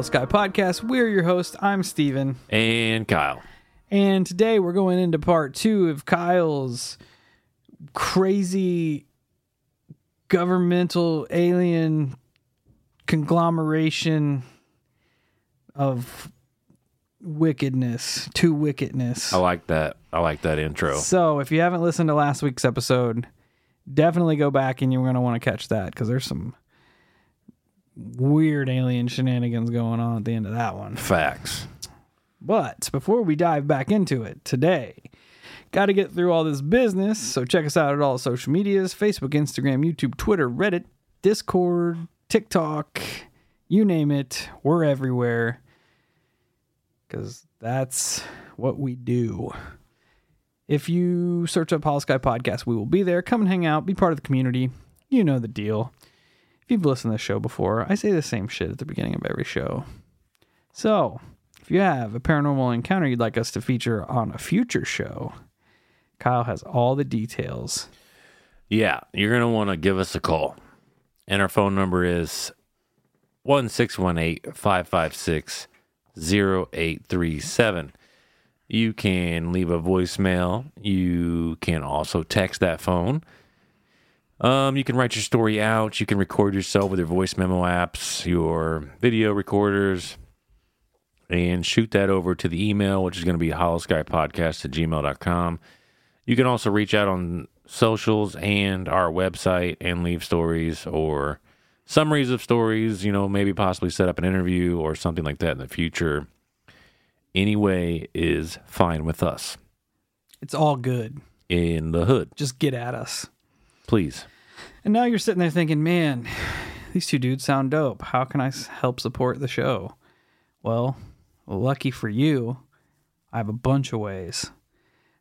Welcome back to the Holosky Podcast. We're your host. I'm Steven. And Kyle. And today we're going into part two of Kyle's crazy governmental alien conglomeration of wickedness to wickedness. I like that. I like that intro. So if you haven't listened to last week's episode, definitely go back and you're going to want to catch that because there's some weird alien shenanigans going on at the end of that one. Facts. But before we dive back into it today, got to get through all this business. So check us out at all social medias Facebook, Instagram, YouTube, Twitter, Reddit, Discord, TikTok, you name it. We're everywhere because that's what we do. If you search up Holosky Podcast, we will be there. Come and hang out, be part of the community. You know the deal. If you've listened to this show before, I say the same shit at the beginning of every show. So, if you have a paranormal encounter you'd like us to feature on a future show, Kyle has all the details. Yeah, you're going to want to give us a call. And our phone number is 1618 556 0837. You can leave a voicemail. You can also text that phone. Um, you can write your story out. You can record yourself with your voice memo apps, your video recorders, and shoot that over to the email, which is going to be holoskypodcast at gmail.com. You can also reach out on socials and our website and leave stories or summaries of stories, you know, maybe possibly set up an interview or something like that in the future. Any way is fine with us It's all good. in the hood. Just get at us. Please. And now you're sitting there thinking, man, these two dudes sound dope. How can I help support the show? Well, lucky for you, I have a bunch of ways.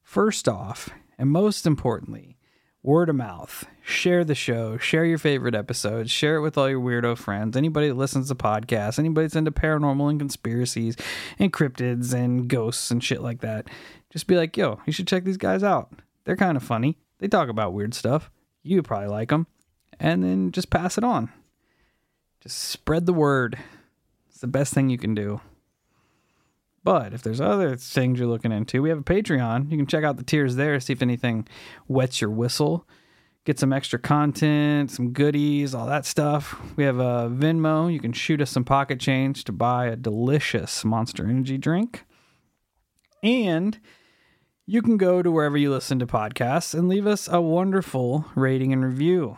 First off, and most importantly, word of mouth. Share the show, share your favorite episodes, share it with all your weirdo friends, anybody that listens to podcasts, anybody that's into paranormal and conspiracies and cryptids and ghosts and shit like that. Just be like, yo, you should check these guys out. They're kind of funny. They talk about weird stuff. You probably like them. And then just pass it on. Just spread the word. It's the best thing you can do. But if there's other things you're looking into, we have a Patreon. You can check out the tiers there, see if anything wets your whistle. Get some extra content, some goodies, all that stuff. We have a Venmo. You can shoot us some pocket change to buy a delicious Monster Energy drink. And you can go to wherever you listen to podcasts and leave us a wonderful rating and review.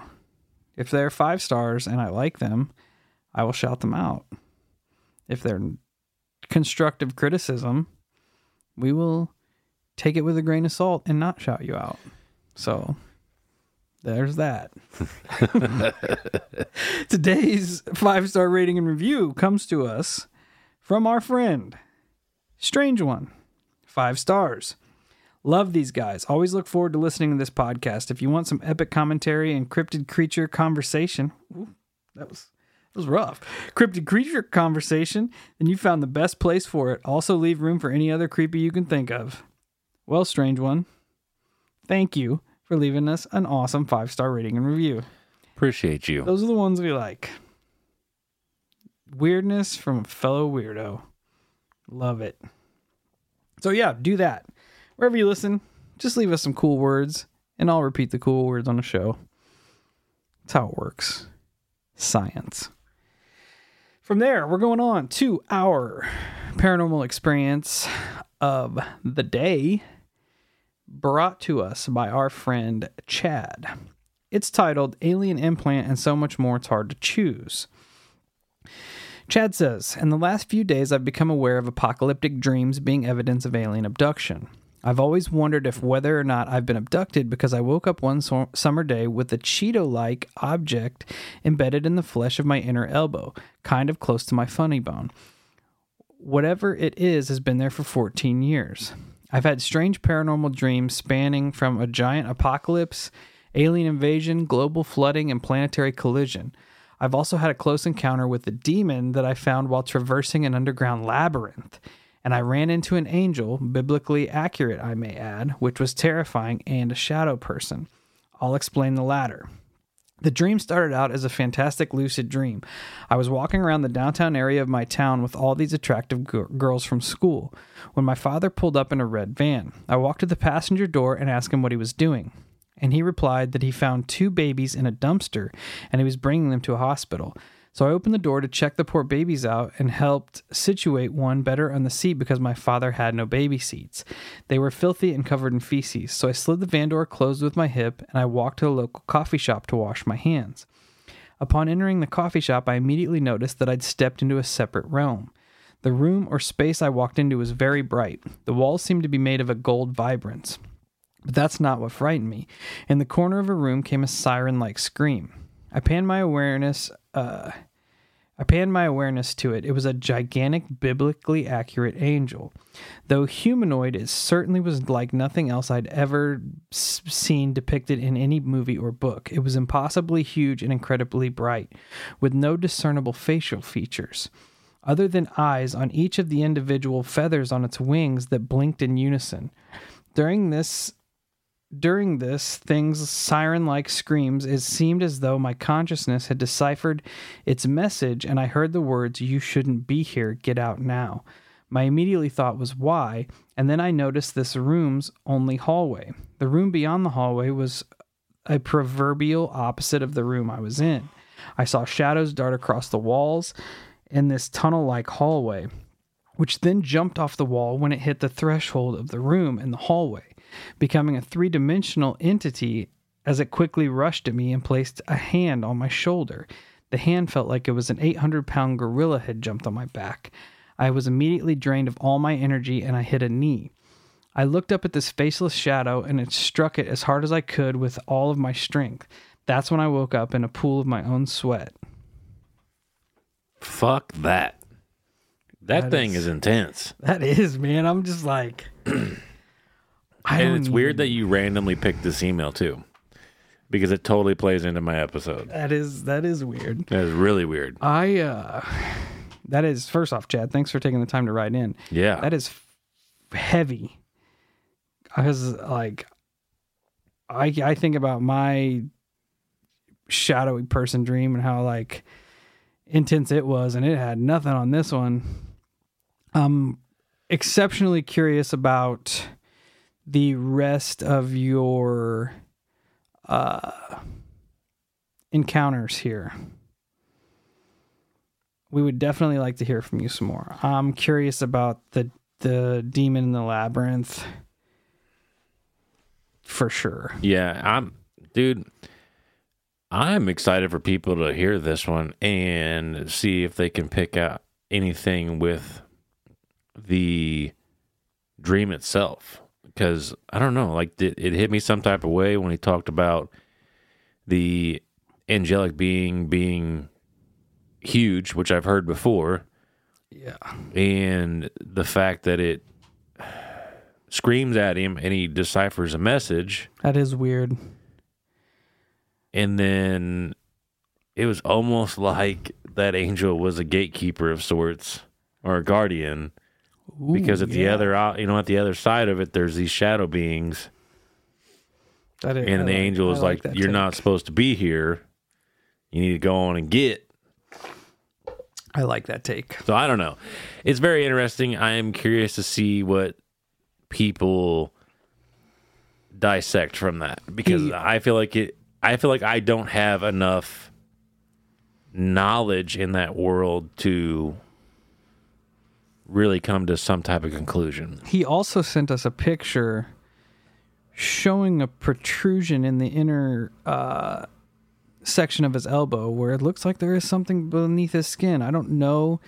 If they're five stars and I like them, I will shout them out. If they're constructive criticism, we will take it with a grain of salt and not shout you out. So there's that. Today's five star rating and review comes to us from our friend, Strange One. Five stars. Love these guys. Always look forward to listening to this podcast. If you want some epic commentary and cryptid creature conversation, ooh, that was that was rough. Cryptid creature conversation, then you found the best place for it. Also, leave room for any other creepy you can think of. Well, strange one, thank you for leaving us an awesome five star rating and review. Appreciate you. Those are the ones we like. Weirdness from a fellow weirdo. Love it. So, yeah, do that. Wherever you listen, just leave us some cool words, and I'll repeat the cool words on the show. That's how it works. Science. From there, we're going on to our paranormal experience of the day brought to us by our friend Chad. It's titled Alien Implant and So Much More It's Hard to Choose. Chad says, In the last few days, I've become aware of apocalyptic dreams being evidence of alien abduction. I've always wondered if whether or not I've been abducted because I woke up one so- summer day with a Cheeto like object embedded in the flesh of my inner elbow, kind of close to my funny bone. Whatever it is has been there for 14 years. I've had strange paranormal dreams spanning from a giant apocalypse, alien invasion, global flooding, and planetary collision. I've also had a close encounter with a demon that I found while traversing an underground labyrinth. And I ran into an angel, biblically accurate, I may add, which was terrifying, and a shadow person. I'll explain the latter. The dream started out as a fantastic lucid dream. I was walking around the downtown area of my town with all these attractive g- girls from school when my father pulled up in a red van. I walked to the passenger door and asked him what he was doing. And he replied that he found two babies in a dumpster and he was bringing them to a hospital. So I opened the door to check the poor babies out and helped situate one better on the seat because my father had no baby seats. They were filthy and covered in feces, so I slid the van door closed with my hip and I walked to a local coffee shop to wash my hands. Upon entering the coffee shop, I immediately noticed that I'd stepped into a separate realm. The room or space I walked into was very bright. The walls seemed to be made of a gold vibrance. But that's not what frightened me. In the corner of a room came a siren like scream. I panned my awareness uh, I panned my awareness to it. It was a gigantic, biblically accurate angel. Though humanoid, it certainly was like nothing else I'd ever seen depicted in any movie or book. It was impossibly huge and incredibly bright, with no discernible facial features, other than eyes on each of the individual feathers on its wings that blinked in unison. During this during this thing's siren like screams, it seemed as though my consciousness had deciphered its message and I heard the words, You shouldn't be here, get out now. My immediately thought was why, and then I noticed this room's only hallway. The room beyond the hallway was a proverbial opposite of the room I was in. I saw shadows dart across the walls in this tunnel like hallway, which then jumped off the wall when it hit the threshold of the room in the hallway becoming a three dimensional entity as it quickly rushed at me and placed a hand on my shoulder. The hand felt like it was an 800 pound gorilla had jumped on my back. I was immediately drained of all my energy and I hit a knee. I looked up at this faceless shadow and it struck it as hard as I could with all of my strength. That's when I woke up in a pool of my own sweat. Fuck that. That, That thing is- is intense. That is, man. I'm just like. I And it's weird that you randomly picked this email too. Because it totally plays into my episode. That is that is weird. That is really weird. I uh that is first off, Chad, thanks for taking the time to write in. Yeah. That is heavy. Cuz like I I think about my shadowy person dream and how like intense it was and it had nothing on this one. I'm exceptionally curious about the rest of your uh encounters here we would definitely like to hear from you some more. I'm curious about the the demon in the labyrinth for sure. Yeah, I'm, dude. I'm excited for people to hear this one and see if they can pick out anything with the dream itself. Because I don't know, like it, it hit me some type of way when he talked about the angelic being being huge, which I've heard before, Yeah. and the fact that it screams at him and he deciphers a message That is weird. and then it was almost like that angel was a gatekeeper of sorts or a guardian because Ooh, at the other you know at the other side of it there's these shadow beings. That is, and the like- angel I is like, you're take. not supposed to be here. You need to go on and get. I like that take. so i don't know. It's very interesting. I am curious to see what people dissect from that because He- i feel like it i feel like i don't have enough knowledge in that world to really come to some type of conclusion He also sent us a picture showing a protrusion in the inner uh, section of his elbow where it looks like there is something beneath his skin. I don't know.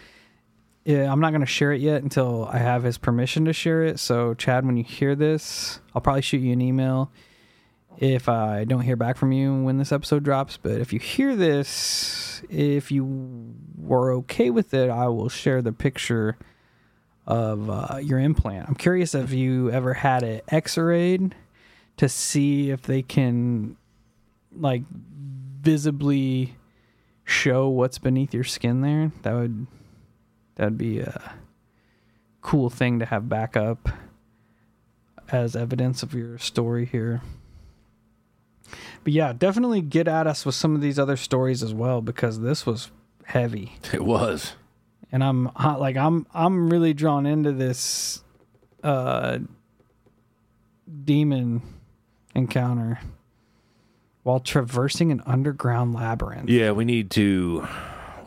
I'm not going to share it yet until I have his permission to share it. So, Chad, when you hear this, I'll probably shoot you an email if I don't hear back from you when this episode drops. But if you hear this, if you were okay with it, I will share the picture of uh, your implant. I'm curious if you ever had it x-rayed to see if they can like visibly show what's beneath your skin there. That would that'd be a cool thing to have back up as evidence of your story here. But yeah, definitely get at us with some of these other stories as well because this was heavy it was and I'm like I'm I'm really drawn into this uh demon encounter while traversing an underground labyrinth. yeah we need to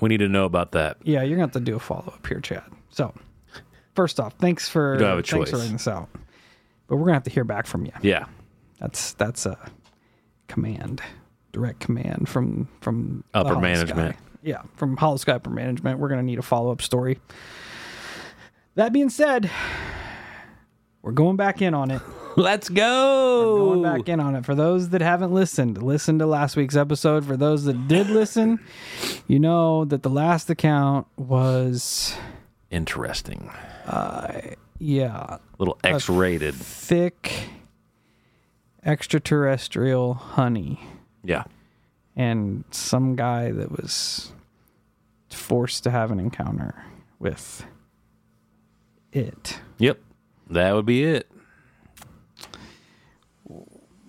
we need to know about that Yeah, you're gonna have to do a follow up here, Chad. So first off, thanks for You don't have a thanks for writing this out. But we're gonna have to hear back from you. yeah That's that's a command, direct command from from Upper management. Sky. Yeah, from Holosky Upper Management. We're gonna need a follow up story. That being said, we're going back in on it. let's go Going back in on it. For those that haven't listened, listen to last week's episode. For those that did listen, you know that the last account was interesting Uh, yeah, little x-rated thick extraterrestrial honey. yeah and some guy that was forced to have an encounter with it. Yep. That would be it.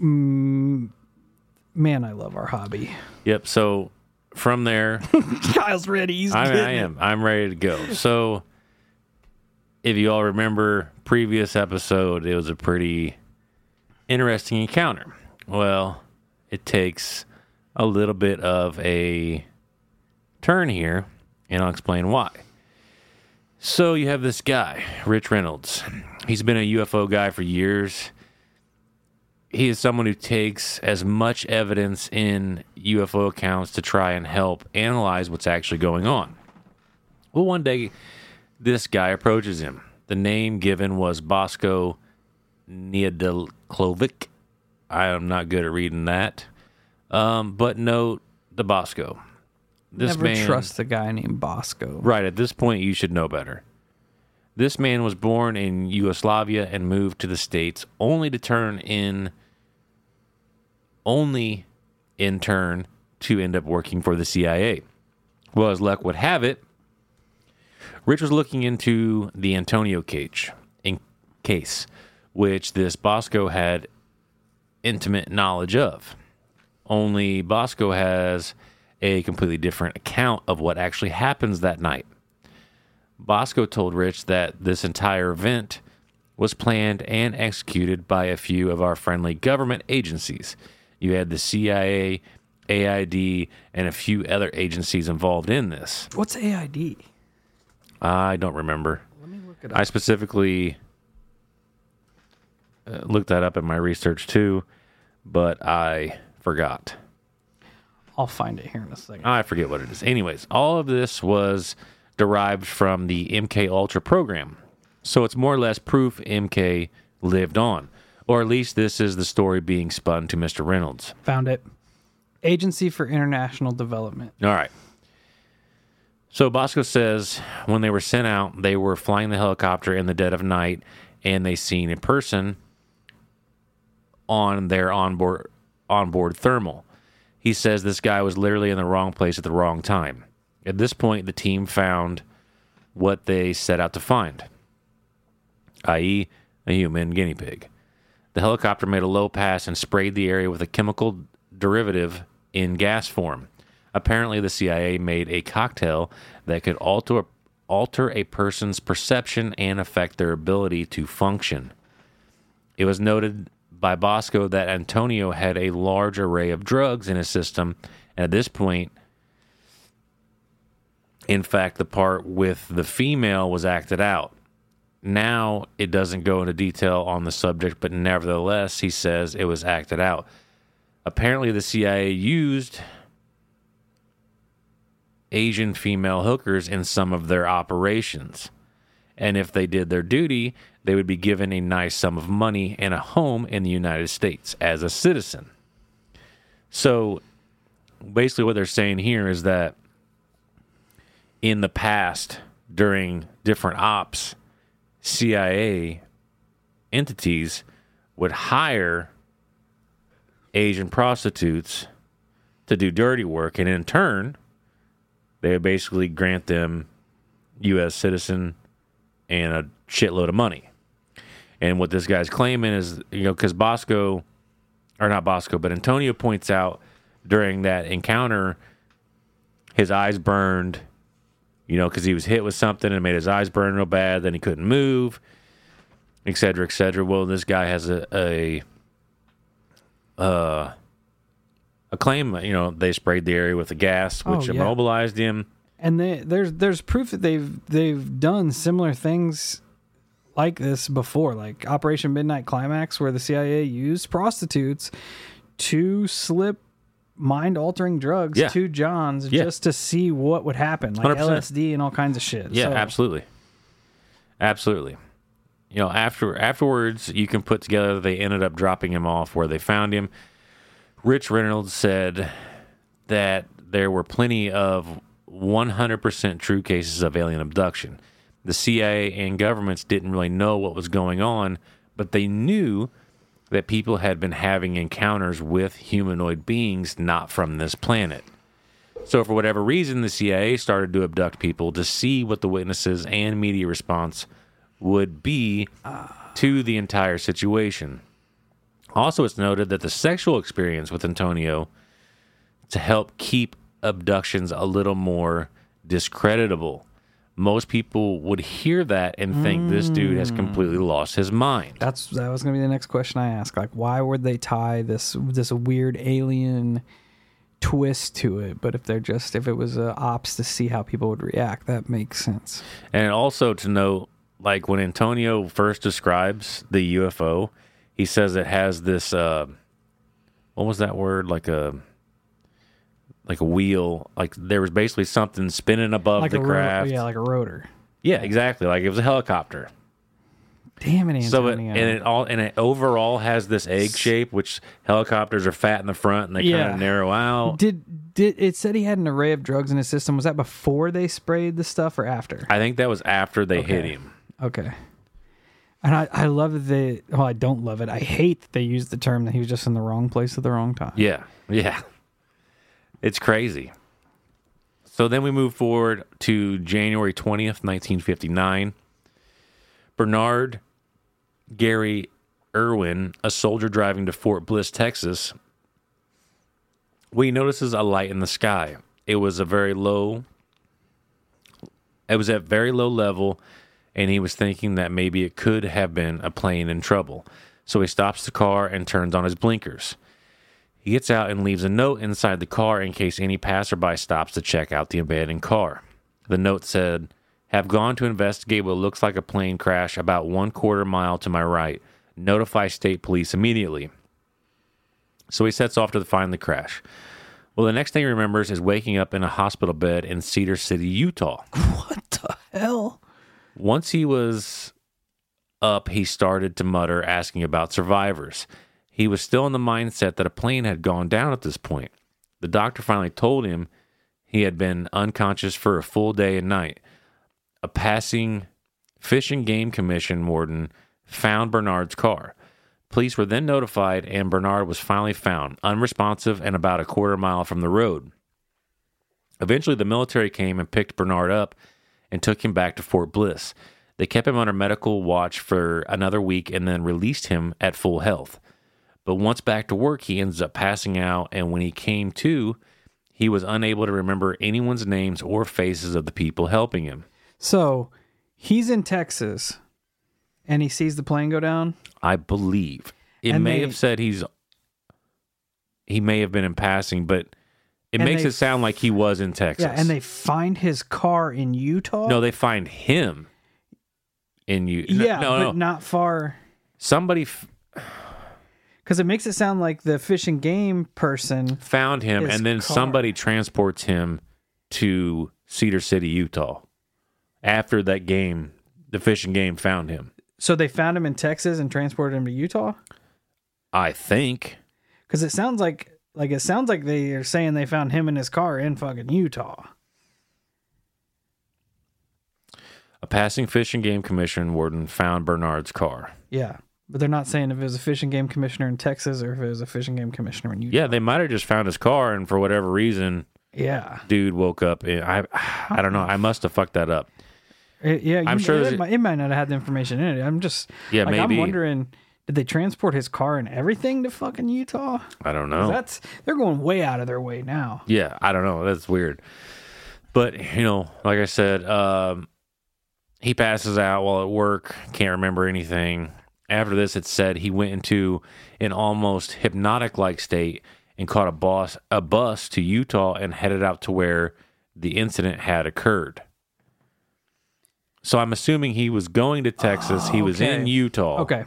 Mm, man, I love our hobby. Yep. So from there, Kyle's ready. He's I, I am. I'm ready to go. So if you all remember previous episode, it was a pretty interesting encounter. Well, it takes a little bit of a turn here, and I'll explain why. So you have this guy, Rich Reynolds. He's been a UFO guy for years. He is someone who takes as much evidence in UFO accounts to try and help analyze what's actually going on. Well, one day, this guy approaches him. The name given was Bosco Niedeklovic. I am not good at reading that. Um, but note the Bosco. This Never man, trust a guy named Bosco. Right, at this point, you should know better. This man was born in Yugoslavia and moved to the States only to turn in, only in turn to end up working for the CIA. Well, as luck would have it, Rich was looking into the Antonio cage, in case, which this Bosco had intimate knowledge of. Only Bosco has a completely different account of what actually happens that night. Bosco told Rich that this entire event was planned and executed by a few of our friendly government agencies. You had the CIA, AID, and a few other agencies involved in this. What's AID? I don't remember. Let me look it up. I specifically uh, looked that up in my research too, but I forgot. I'll find it here in a second. I forget what it is. Anyways, all of this was derived from the MK Ultra program. So it's more or less proof MK lived on. Or at least this is the story being spun to Mr. Reynolds. Found it. Agency for International Development. All right. So Bosco says when they were sent out, they were flying the helicopter in the dead of night and they seen a person on their onboard onboard thermal. He says this guy was literally in the wrong place at the wrong time. At this point, the team found what they set out to find, i.e., a human guinea pig. The helicopter made a low pass and sprayed the area with a chemical derivative in gas form. Apparently, the CIA made a cocktail that could alter alter a person's perception and affect their ability to function. It was noted by Bosco that Antonio had a large array of drugs in his system, and at this point, in fact, the part with the female was acted out. Now it doesn't go into detail on the subject, but nevertheless, he says it was acted out. Apparently, the CIA used Asian female hookers in some of their operations. And if they did their duty, they would be given a nice sum of money and a home in the United States as a citizen. So basically, what they're saying here is that in the past, during different ops, CIA entities would hire Asian prostitutes to do dirty work, and in turn, they would basically grant them U.S. citizen and a shitload of money. And what this guy's claiming is, you know, because Bosco, or not Bosco, but Antonio points out during that encounter, his eyes burned, you know, because he was hit with something and made his eyes burn real bad. Then he couldn't move, et cetera, et cetera. Well, this guy has a, a, uh, a claim, you know, they sprayed the area with the gas, which Oh, yeah. immobilized him. and they, there's there's proof that they've they've done similar things like this before, like Operation Midnight Climax, where the CIA used prostitutes to slip mind altering drugs Yeah. to Johns Yeah. just to see what would happen, like 100%. LSD and all kinds of shit. Yeah, So, absolutely, absolutely. You know, after afterwards, you can put together that they ended up dropping him off where they found him. Rich Reynolds said that there were plenty of 100% true cases of alien abduction. The CIA and governments didn't really know what was going on, but they knew that people had been having encounters with humanoid beings not from this planet. So, for whatever reason, the CIA started to abduct people to see what the witnesses and media response would be to the entire situation. Also, it's noted that the sexual experience with Antonio to help keep abductions a little more discreditable. Most people would hear that and think this dude has mm. completely lost his mind. That's that was gonna be the next question I ask. Like, why would they tie this this weird alien twist to it? But if they're just if it was a ops to see how people would react, that makes sense. And also to note, like when Antonio first describes the UFO, he says it has this uh what was that word? Like a like a wheel. Like there was basically something spinning above Like the a ro- craft. yeah, like a rotor. Yeah, exactly. Like it was a helicopter. Damn it, So it, Antonio. and it all and it overall has this egg shape, which helicopters are fat in the front and they kind of narrow out. did did it said he had an array of drugs in his system? Was that before they sprayed the stuff or after? I think that was after they hit him. Okay. And I, I love the well, I don't love it. I hate that they used the term that he was just in the wrong place at the wrong time. Yeah, yeah. It's crazy. So then we move forward to January 20th, 1959. Bernard Gary Irwin, a soldier driving to Fort Bliss, Texas, he notices a light in the sky. It was a very low it was at very low level and he was thinking that maybe it could have been a plane in trouble. So he stops the car and turns on his blinkers. He gets out and leaves a note inside the car in case any passerby stops to check out the abandoned car. The note said, Have gone to investigate what looks like a plane crash about one quarter mile to my right. Notify state police immediately. So he sets off to find the crash. Well, the next thing he remembers is waking up in a hospital bed in Cedar City, Utah. What the hell? Once he was up, he started to mutter, asking about survivors. He was still in the mindset that a plane had gone down at this point. The doctor finally told him he had been unconscious for a full day and night. A passing Fish and Game Commission warden found Bernard's car. Police were then notified, and Bernard was finally found, unresponsive and about a quarter mile from the road. Eventually, the military came and picked Bernard up and took him back to Fort Bliss. They kept him under medical watch for another week and then released him at full health. But once back to work, he ends up passing out, and when he came to, he was unable to remember anyone's names or faces of the people helping him. So he's in Texas and he sees the plane go down. I believe it And may they- have said he's he may have been in passing, but it makes they it sound like he was in Texas. Yeah, and they find his car in Utah. no, they find him in you. yeah, no, but no. not far. Somebody f- Because it makes it sound like the fish and game person. found him, and then car. somebody transports him to Cedar City, Utah. After that game, the fishing game found him. So they found him in Texas and transported him to Utah. I think. Because it sounds like like it sounds like they are saying they found him in his car in fucking Utah. A passing fish and game commission warden found Bernard's car. Yeah, but they're not saying if it was a fishing game commissioner in Texas or if it was a fishing game commissioner in Utah. Yeah, they might have just found his car, and for whatever reason, Yeah, dude woke up. In, I I don't know. I must have fucked that up. It- yeah. I'm sure it, there's- might, it might not have had the information in it. I'm just Yeah, like, maybe. I'm wondering, did they transport his car and everything to fucking Utah? I don't know. That's they're going way out of their way now. Yeah, I don't know. That's weird. But you know, like I said, um, he passes out while at work. Can't remember anything. After this, it said he went into an almost hypnotic-like state and caught a bus a bus to Utah and headed out to where the incident had occurred. So I'm assuming he was going to Texas. he was in. Utah. Okay,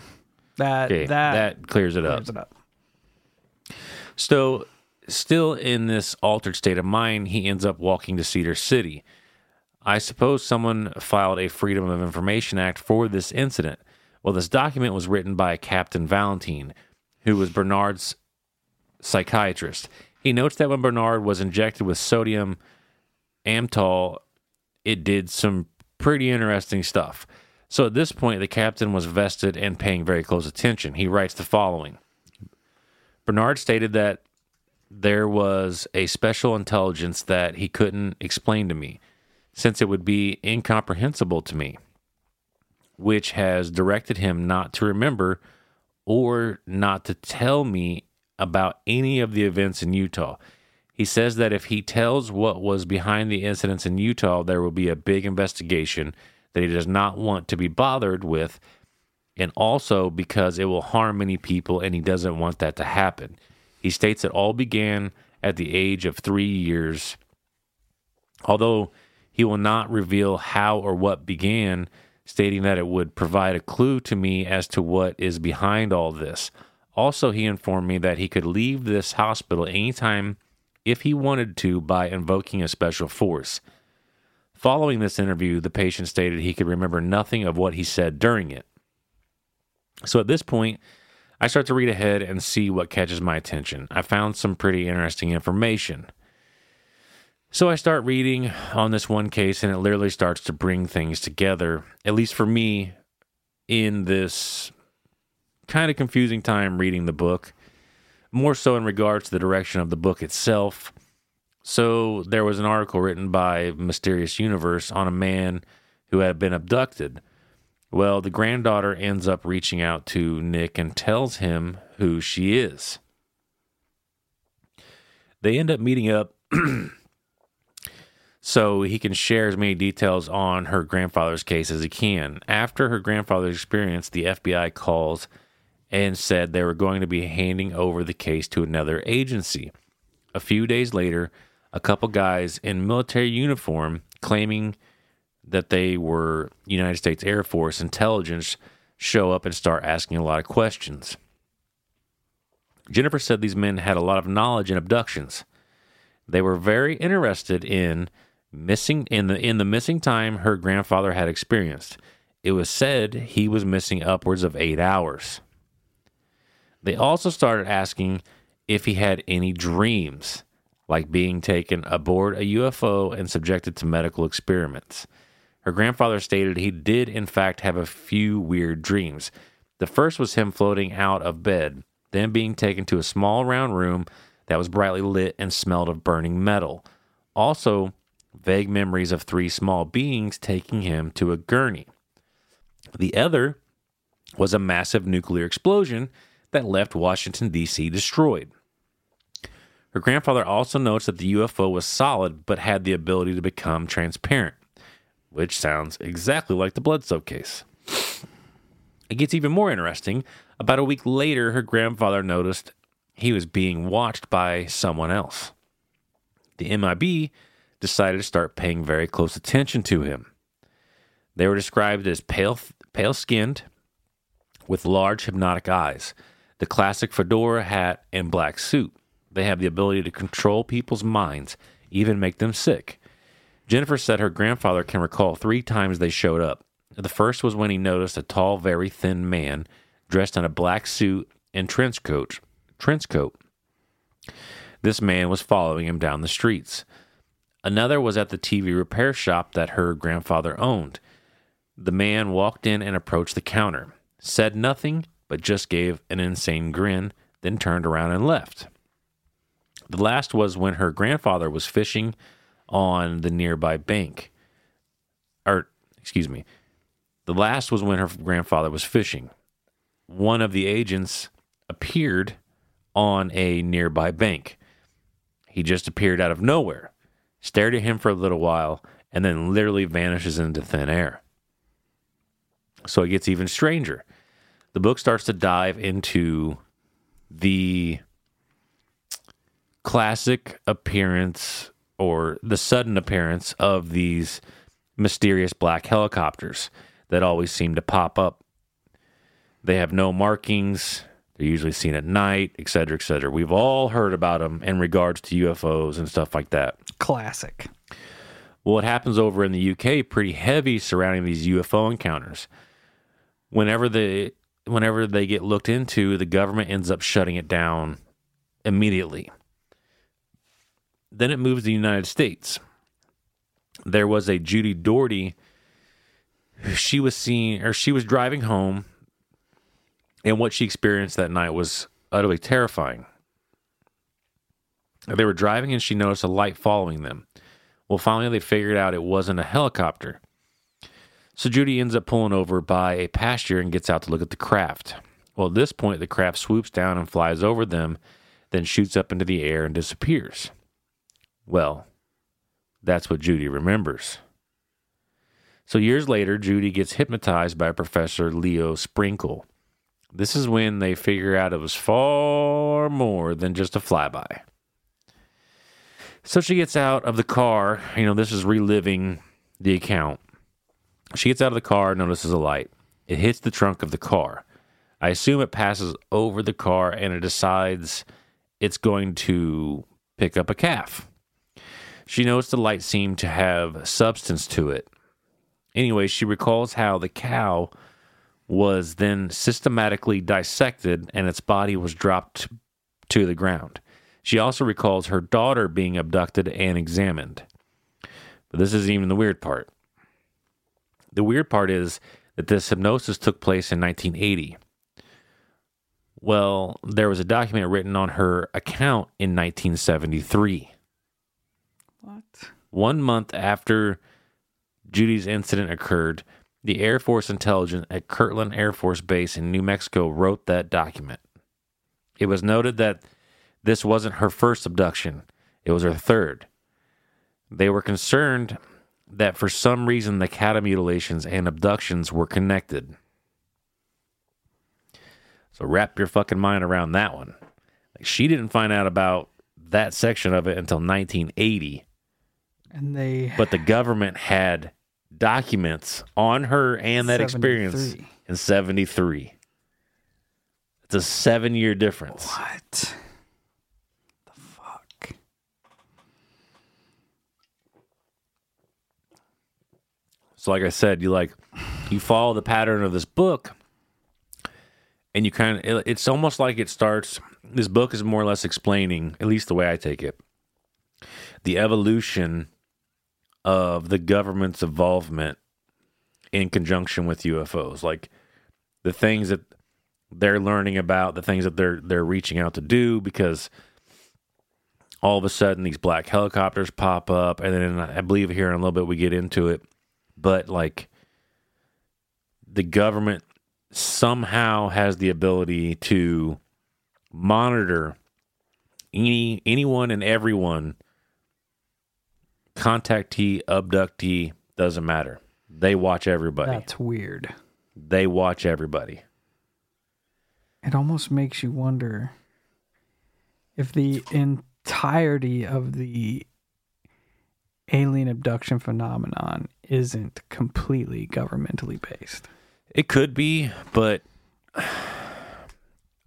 that Okay, that, that clears it up. clears it up. So, still in this altered state of mind, he ends up walking to Cedar City. I suppose someone filed a Freedom of Information Act for this incident. Well, this document was written by Captain Valentine, who was Bernard's psychiatrist. He notes that when Bernard was injected with sodium amytal, it did some pretty interesting stuff. So at this point, the captain was vested and paying very close attention. He writes the following Bernard stated that there was a special intelligence that he couldn't explain to me, since it would be incomprehensible to me, which has directed him not to remember or not to tell me about any of the events in Utah. He says that if he tells what was behind the incidents in Utah, there will be a big investigation that he does not want to be bothered with, and also because it will harm many people and he doesn't want that to happen. He states it all began at the age of three years, although he will not reveal how or what began, stating that it would provide a clue to me as to what is behind all this. Also, he informed me that he could leave this hospital anytime if he wanted to by invoking a special force. Following this interview, the patient stated he could remember nothing of what he said during it. So at this point, I start to read ahead and see what catches my attention. I found some pretty interesting information. So I start reading on this one case, and it literally starts to bring things together, at least for me, in this kind of confusing time reading the book, more so in regards to the direction of the book itself. So there was an article written by Mysterious Universe on a man who had been abducted. Well, the granddaughter ends up reaching out to Nick and tells him who she is. They end up meeting up so he can share as many details on her grandfather's case as he can. After her grandfather's experience, the FBI calls and said they were going to be handing over the case to another agency. A few days later, a couple guys in military uniform claiming that they were United States Air Force intelligence show up and start asking a lot of questions. Jennifer said these men had a lot of knowledge in abductions. They were very interested in missing in the in the missing time her grandfather had experienced. It was said he was missing upwards of 8 hours. They also started asking if he had any dreams, like being taken aboard a UFO and subjected to medical experiments. Her grandfather stated he did, in fact, have a few weird dreams. The first was him floating out of bed, then being taken to a small round room that was brightly lit and smelled of burning metal. Also, vague memories of three small beings taking him to a gurney. The other was a massive nuclear explosion that left Washington, D.C. destroyed. Her grandfather also notes that the UFO was solid but had the ability to become transparent, which sounds exactly like the blood Bledsoe case. It gets even more interesting. About a week later, her grandfather noticed he was being watched by someone else. The MIB decided to start paying very close attention to him. They were described as pale, pale skinned, with large hypnotic eyes, the classic fedora hat and black suit. They have the ability to control people's minds, even make them sick. Jennifer said her grandfather can recall three times they showed up. The first was when he noticed a tall, very thin man dressed in a black suit and trench coat. Trench coat. This man was following him down the streets. Another was at the TV repair shop that her grandfather owned. The man walked in and approached the counter, said nothing, but just gave an insane grin, then turned around and left. The last was when her grandfather was fishing on the nearby bank. Or, excuse me, the last was when her grandfather was fishing. One of the agents appeared on a nearby bank. He just appeared out of nowhere, stared at him for a little while, and then literally vanishes into thin air. So it gets even stranger. The book starts to dive into the classic appearance or the sudden appearance of these mysterious black helicopters that always seem to pop up. They have no markings. They're usually seen at night, et cetera, et cetera. We've all heard about them in regards to UFOs and stuff like that. Classic. Well, it happens over in the UK pretty heavy surrounding these UFO encounters. Whenever they whenever they get looked into, the government ends up shutting it down immediately. Then it moves to the United States. There was a Judy Doraty. She was seen, or she was driving home, and what she experienced that night was utterly terrifying. They were driving, and she noticed a light following them. Well, finally, they figured out it wasn't a helicopter. So Judy ends up pulling over by a pasture and gets out to look at the craft. Well, at this point, the craft swoops down and flies over them, then shoots up into the air and disappears. Well, that's what Judy remembers. So years later, Judy gets hypnotized by Professor Leo Sprinkle. This is when they figure out it was far more than just a flyby. So she gets out of the car. You know, this is reliving the account. She gets out of the car, notices a light. It hits the trunk of the car. I assume it passes over the car and it decides it's going to pick up a calf. She notes the light seemed to have substance to it. Anyway, she recalls how the cow was then systematically dissected and its body was dropped to the ground. She also recalls her daughter being abducted and examined. But this isn't even the weird part. The weird part is that this hypnosis took place in 1980. Well, there was a document written on her account in 1973. What? One month after Judy's incident occurred, the Air Force intelligence at Kirtland Air Force Base in New Mexico wrote that document. It was noted that this wasn't her first abduction, it was her third. They were concerned that for some reason the cattle mutilations and abductions were connected. So wrap your fucking mind around that one. Like she didn't find out about that section of it until 1980 And they but the government had documents on her and that experience in 73. It's a seven year difference. What? The fuck? So, like I said, you like you follow the pattern of this book, and you kind of it's almost like it starts. This book is more or less explaining, at least the way I take it, the evolution of the government's involvement in conjunction with UFOs, like the things that they're learning about, the things that they're they're reaching out to do, because all of a sudden these black helicopters pop up, and then I believe here in a little bit we get into it but like the government somehow has the ability to monitor any anyone and everyone contactee abductee doesn't matter. They watch everybody. That's weird. they watch everybody. It almost makes you wonder if the entirety of the alien abduction phenomenon isn't completely governmentally based. it could be but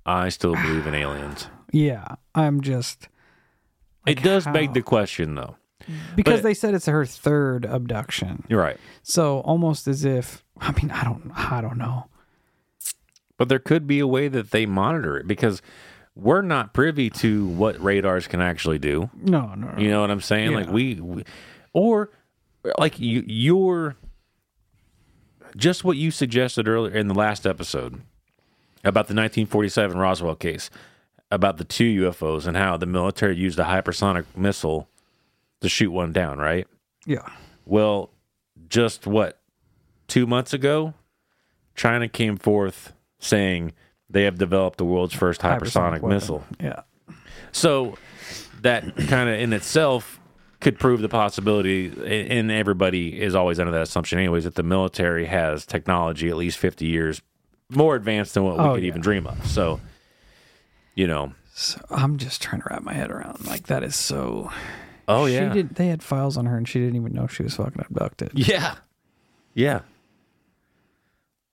i still believe in aliens. Yeah, I'm just it does beg the question though because But- they said it's her third abduction. you're right So almost as if I mean I don't I don't know. But there could be a way that they monitor it because we're not privy to what radars can actually do. No, no, no. You know what I'm saying? Like we, we or like you you're just what you suggested earlier in the last episode about the 1947 Roswell case about the two UFOs and how the military used a hypersonic missile to shoot one down, right? Yeah. Well, just what, two months ago, China came forth saying they have developed the world's first hypersonic, weapon. missile. Yeah. So that kind of in itself could prove the possibility, and everybody is always under that assumption, anyways, that the military has technology at least 50 years more advanced than what we Oh, could yeah. even dream of. So, you know, So I'm just trying to wrap my head around like that is so oh, she yeah. did they had files on her and she didn't even know she was fucking abducted. Yeah. Yeah.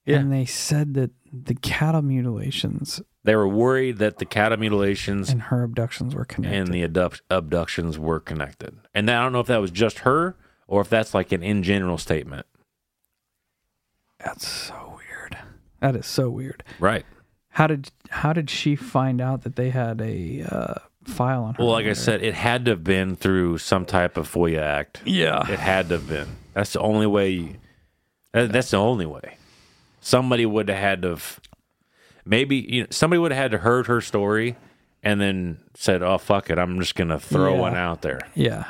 Yeah. And they said that the cattle mutilations They were worried that the cattle mutilations and her abductions were connected. and the abduct- abductions were connected. And I don't know if that was just her or if that's like an in general statement. That's so weird. That is so weird. Right. How did how did she find out that they had a uh, file on her? Well, like I said, it had to have been through some type of FOIA act. yeah, It had to have been. That's the only way. that- that's the only way. Somebody would have had to have. Maybe you know, somebody would have had to heard her story, and then said, "Oh fuck it, I'm just gonna throw Yeah. one out there." yeah.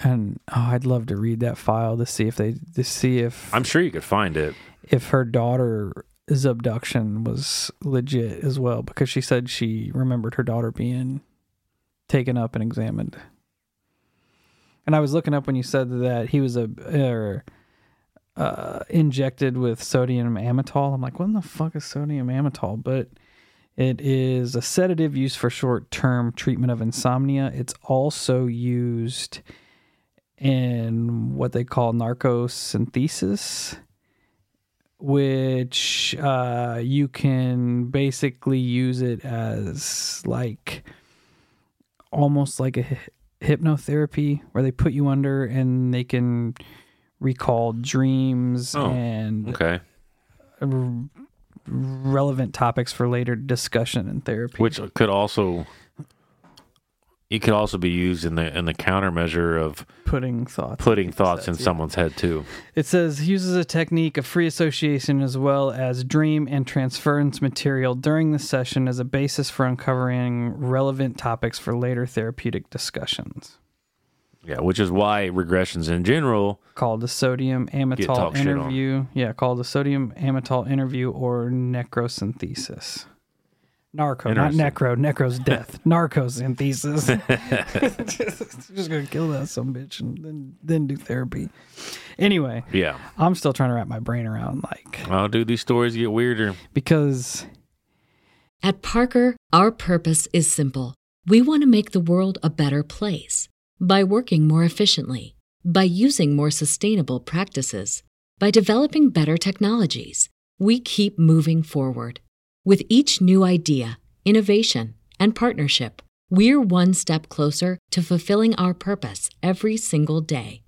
And oh, I'd love to read that file to see if they to see if I'm sure you could find it. if her daughter's abduction was legit as well because she said she remembered her daughter being taken up and examined. And I was looking up when you said that he was a er, uh, injected with sodium amytal. I'm like, what in the fuck is sodium amytal? But it is a sedative used for short-term treatment of insomnia. It's also used in what they call narcosynthesis which uh, you can basically use it as like almost like a hypnotherapy where they put you under and they can recall dreams Oh, and Okay. relevant topics for later discussion and therapy. Which could also. It could also be used in the in the countermeasure of putting thoughts putting people's thoughts in yeah. someone's head too. It says he uses a technique of free association as well as dream and transference material during the session as a basis for uncovering relevant topics for later therapeutic discussions. Yeah, which is why regressions in general. Called the sodium amytal talk shit on. interview. Yeah, called the sodium amytal interview or necrosynthesis. Narco, not necro. Necro's death. narco's Narcosynthesis. Just gonna kill that some bitch and then then do therapy. Anyway, Yeah. I'm still trying to wrap my brain around like Oh, dude, these stories get weirder. because At Parker, our purpose is simple. We want to make the world a better place by working more efficiently, By using more sustainable practices, by developing better technologies, we keep moving forward. With each new idea, innovation, and partnership, we're one step closer to fulfilling our purpose every single day.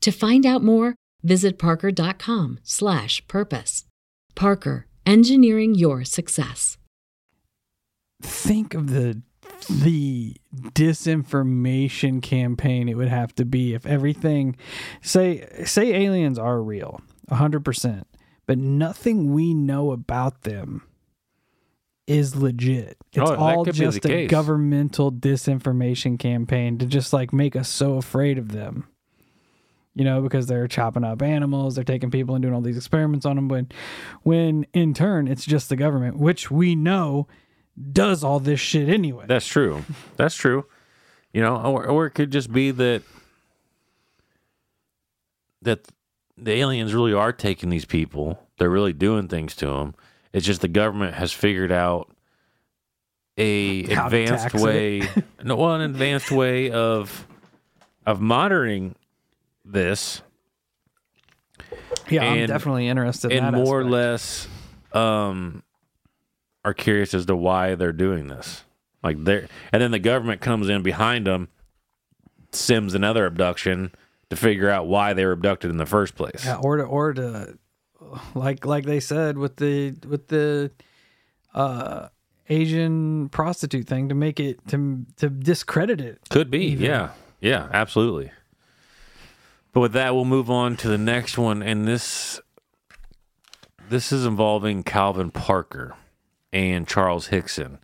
To find out more, visit parker.com/purpose. Parker, engineering your success. think of the the disinformation campaign it would have to be if everything say say aliens are real 100% but nothing we know about them is legit it's Oh, all could be the just a case. governmental disinformation campaign to just like make us so afraid of them you know because they're chopping up animals they're taking people and doing all these experiments on them when when in turn it's just the government which we know does all this shit anyway That's true. That's true. You know, or, or it could just be that that the aliens really are taking these people. They're really doing things to them. It's just the government has figured out a How advanced way, no, well, an advanced way of of monitoring this. Yeah i'm definitely interested in and more or less um are curious as to why they're doing this. Like they're and then the government comes in behind them sims another abduction to figure out why they were abducted in the first place. Yeah, or to or to like like they said with the with the uh Asian prostitute thing to make it to to discredit it. could be yeah. Yeah absolutely. But with that we'll move on to the next one and this this is involving calvin parker and charles hickson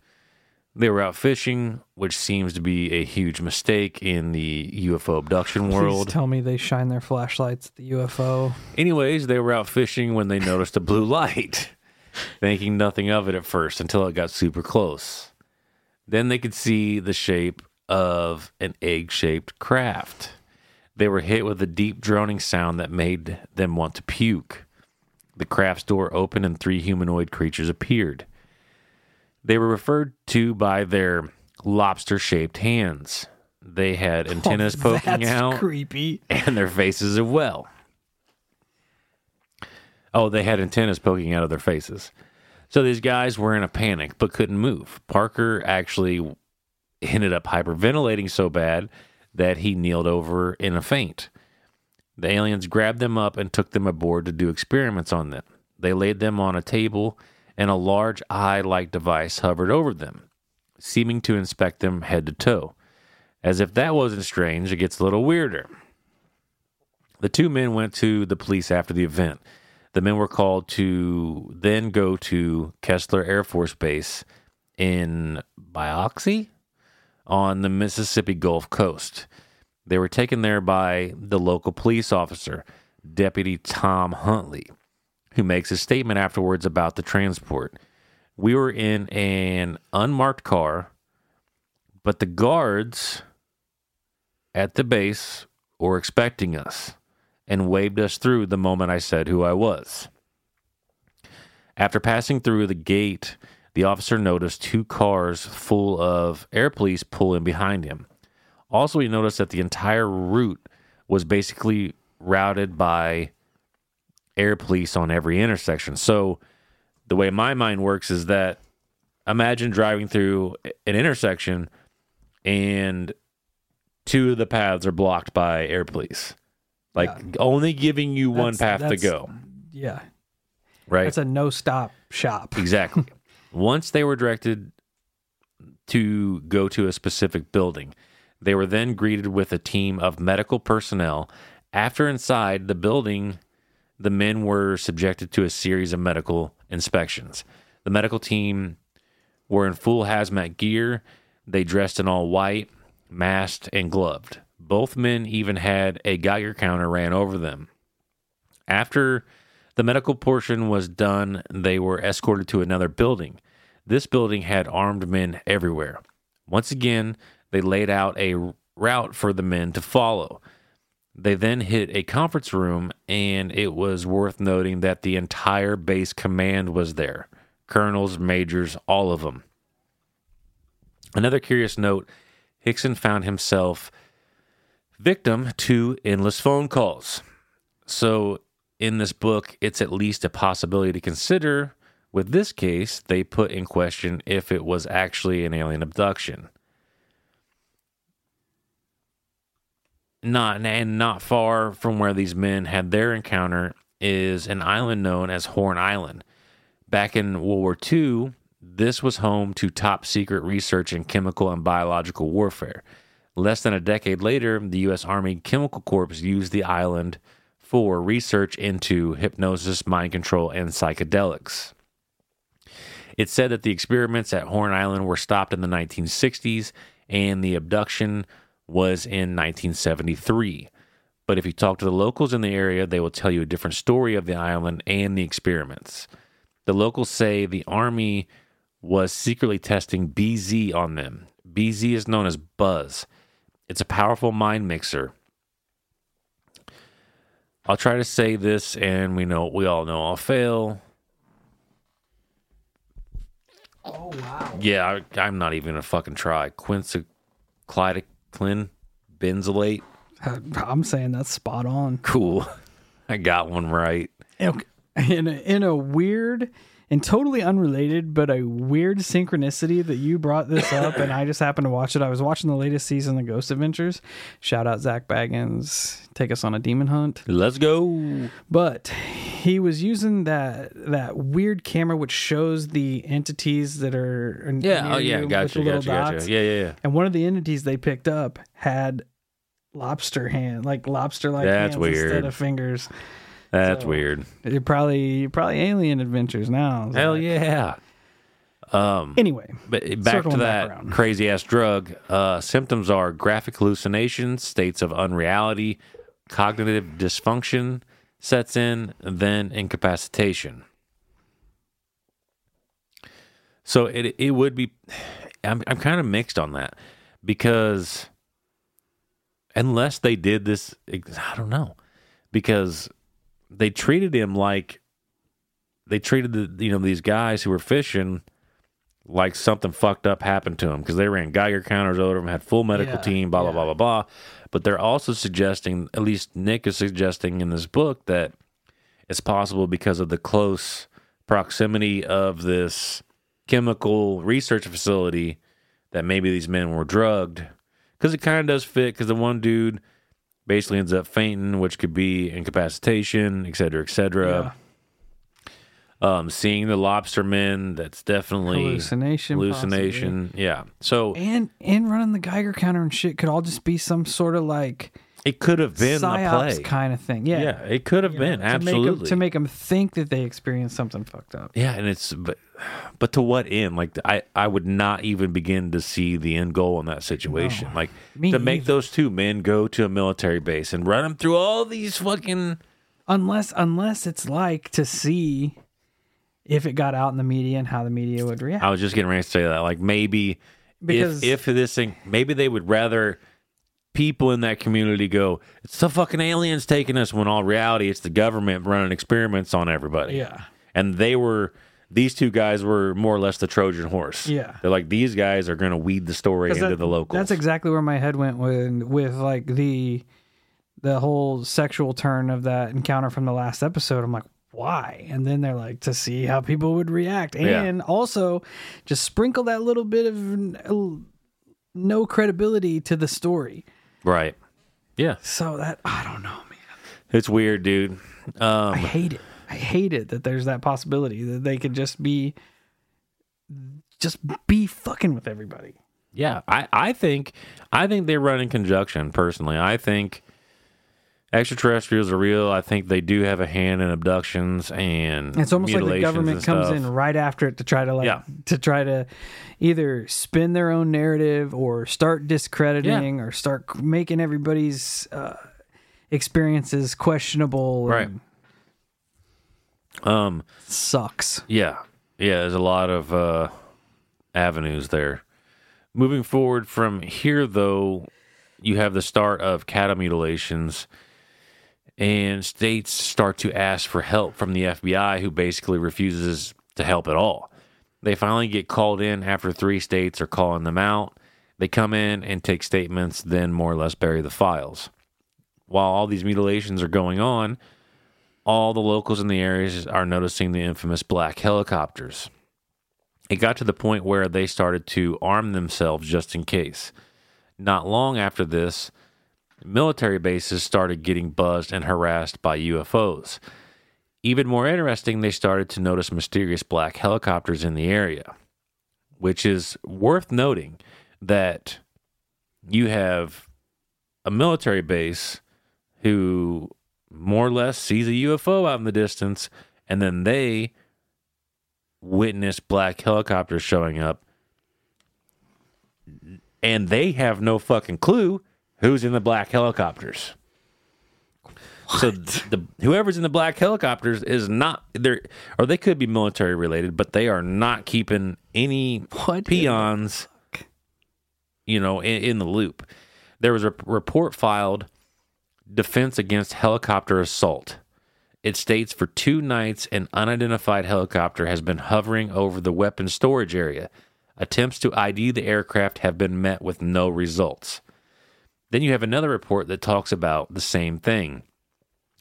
they were out fishing which seems to be a huge mistake in the ufo abduction world Please tell me they shine their flashlights at the UFO. Anyways, they were out fishing when they noticed a blue light, thinking nothing of it at first until it got super close. Then they could see the shape of an egg shaped craft. They were hit with a deep droning sound that made them want to puke. The craft's door opened and three humanoid creatures appeared. They were referred to by their lobster shaped hands. They had oh, antennas poking Oh, That's out creepy. and their faces as well. Oh, they had antennas poking out of their faces. So these guys were in a panic but couldn't move. Parker actually ended up hyperventilating so bad that he kneeled over in a faint. The aliens grabbed them up and took them aboard to do experiments on them. They laid them on a table, and a large eye like device hovered over them, seeming to inspect them head to toe. As if that wasn't strange, it gets a little weirder. The two men went to the police after the event. The men were called to then go to Keesler Air Force Base in Biloxi on the Mississippi Gulf Coast. They were taken there by the local police officer, Deputy Tom Huntley, who makes a statement afterwards about the transport. We were in an unmarked car, but the guards at the base were expecting us and waved us through the moment I said who I was. After passing through the gate, the officer noticed two cars full of air police pull in behind him. Also, he noticed that the entire route was basically routed by air police on every intersection. So, the way my mind works is that imagine driving through an intersection and two of the paths are blocked by air police. Like only giving you one path to go, Yeah. right? That's a no stop shop. Exactly. Once they were directed to go to a specific building, they were then greeted with a team of medical personnel. After inside the building, the men were subjected to a series of medical inspections. The medical team were in full hazmat gear. They dressed in all white, masked, and gloved. Both men even had a Geiger counter ran over them. After the medical portion was done, they were escorted to another building. This building had armed men everywhere. Once again, they laid out a route for the men to follow. They then hit a conference room, and it was worth noting that the entire base command was there colonels, majors, all of them. Another curious note Hickson found himself victim to endless phone calls. So, in this book, it's at least a possibility to consider. With this case, they put in question if it was actually an alien abduction. Not and not far from where these men had their encounter is an island known as Horn Island. Back in World War II, this was home to top secret research in chemical and biological warfare. Less than a decade later, the U.S. Army Chemical Corps used the island for research into hypnosis, mind control, and psychedelics. It's said that the experiments at Horn Island were stopped in the 1960s and the abduction was in 1973. But if you talk to the locals in the area, they will tell you a different story of the island and the experiments. The locals say the Army was secretly testing BZ on them. BZ is known as Buzz. It's a powerful mind mixer. I'll try to say this, and we know we all know I'll fail. Oh wow. Yeah, I, I'm not even gonna fucking try. Quincyclideclin benzolate. Uh, I'm saying that's spot on. Cool. I got one right. Okay. In a, in a weird and totally unrelated, but a weird synchronicity that you brought this up, and I just happened to watch it. I was watching the latest season of Ghost Adventures. Shout out Zak Bagans, take us on a demon hunt. Let's go. But he was using that that weird camera which shows the entities that are Yeah. Oh, yeah. Gotcha. with the little Gotcha. Gotcha. Yeah. Yeah. Yeah. And one of the entities they picked up had lobster hand, like lobster like hands weird. instead of fingers. That's So- weird. You're probably probably alien adventures now. Hell yeah. Um, Anyway, but back to that crazy ass drug. Uh, symptoms are graphic hallucinations, states of unreality, cognitive dysfunction sets in, then incapacitation. So it it would be. I'm I'm kind of mixed on that because unless they did this, I don't know because they treated him like they treated the you know these guys who were fishing like something fucked up happened to them because they ran Geiger counters over them, had full medical Yeah, team, blah blah yeah. blah blah blah. But they're also suggesting, at least Nick is suggesting in this book, that it's possible because of the close proximity of this chemical research facility that maybe these men were drugged because it kind of does fit because the one dude basically ends up fainting which could be incapacitation et cetera et cetera. Um seeing the lobster men that's definitely hallucination, hallucination. yeah. So and and running the Geiger counter and shit could all just be some sort of like it could have been a psyops play kind of thing. Yeah, yeah it could have been. To make 'em- absolutely. to make them think that they experienced something fucked up. Yeah, and it's but but to what end? Like I I would not even begin to see the end goal in that situation. like me to make those two men go to a military base and run them through all these fucking Unless unless it's like to see if it got out in the media and how the media would react. I was just getting ready to say that. Like maybe Because- if if this thing maybe they would rather people in that community go, it's the fucking aliens taking us when all reality it's the government running experiments on everybody. Yeah. And they were these two guys were more or less the Trojan horse. Yeah. They're like these guys are gonna weed the story into that- the locals. That's exactly where my head went with with like the the whole sexual turn of that encounter from the last episode. I'm like, why? And then they're like to see how people would react, Yeah. and also just sprinkle that little bit of no credibility to the story. Right. Yeah. So that I don't know, man. It's weird, dude. Um, I hate it. I hate it that there's that possibility that they could just be just be fucking with everybody. yeah, I, I think I think they run in conjunction. Personally, I think extraterrestrials are real. I think they do have a hand in abductions and It's almost like the government comes in right after it to try to like Yeah. to try to either spin their own narrative or start discrediting or start making everybody's uh, experiences questionable. Right. Um, sucks. yeah, yeah. There's a lot of uh, avenues there. Moving forward from here, though, you have the start of cattle mutilations, and states start to ask for help from the FBI, who basically refuses to help at all. They finally get called in after three states are calling them out. They come in and take statements, then more or less bury the files. While all these mutilations are going on, all the locals in the areas are noticing the infamous black helicopters. It got to the point where they started to arm themselves just in case. Not long after this, military bases started getting buzzed and harassed by UFOs. Even more interesting, they started to notice mysterious black helicopters in the area, which is worth noting that you have a military base who more or less sees a UFO out in the distance, and then they witness black helicopters showing up, and they have no fucking clue who's in the black helicopters. So the whoever's in the black helicopters is not there, or they could be military related, but they are not keeping any What peons, you know, in, in the loop. There was a report filed, defense against helicopter assault. It states for two nights, an unidentified helicopter has been hovering over the weapon storage area. Attempts to ID the aircraft have been met with no results. Then you have another report that talks about the same thing.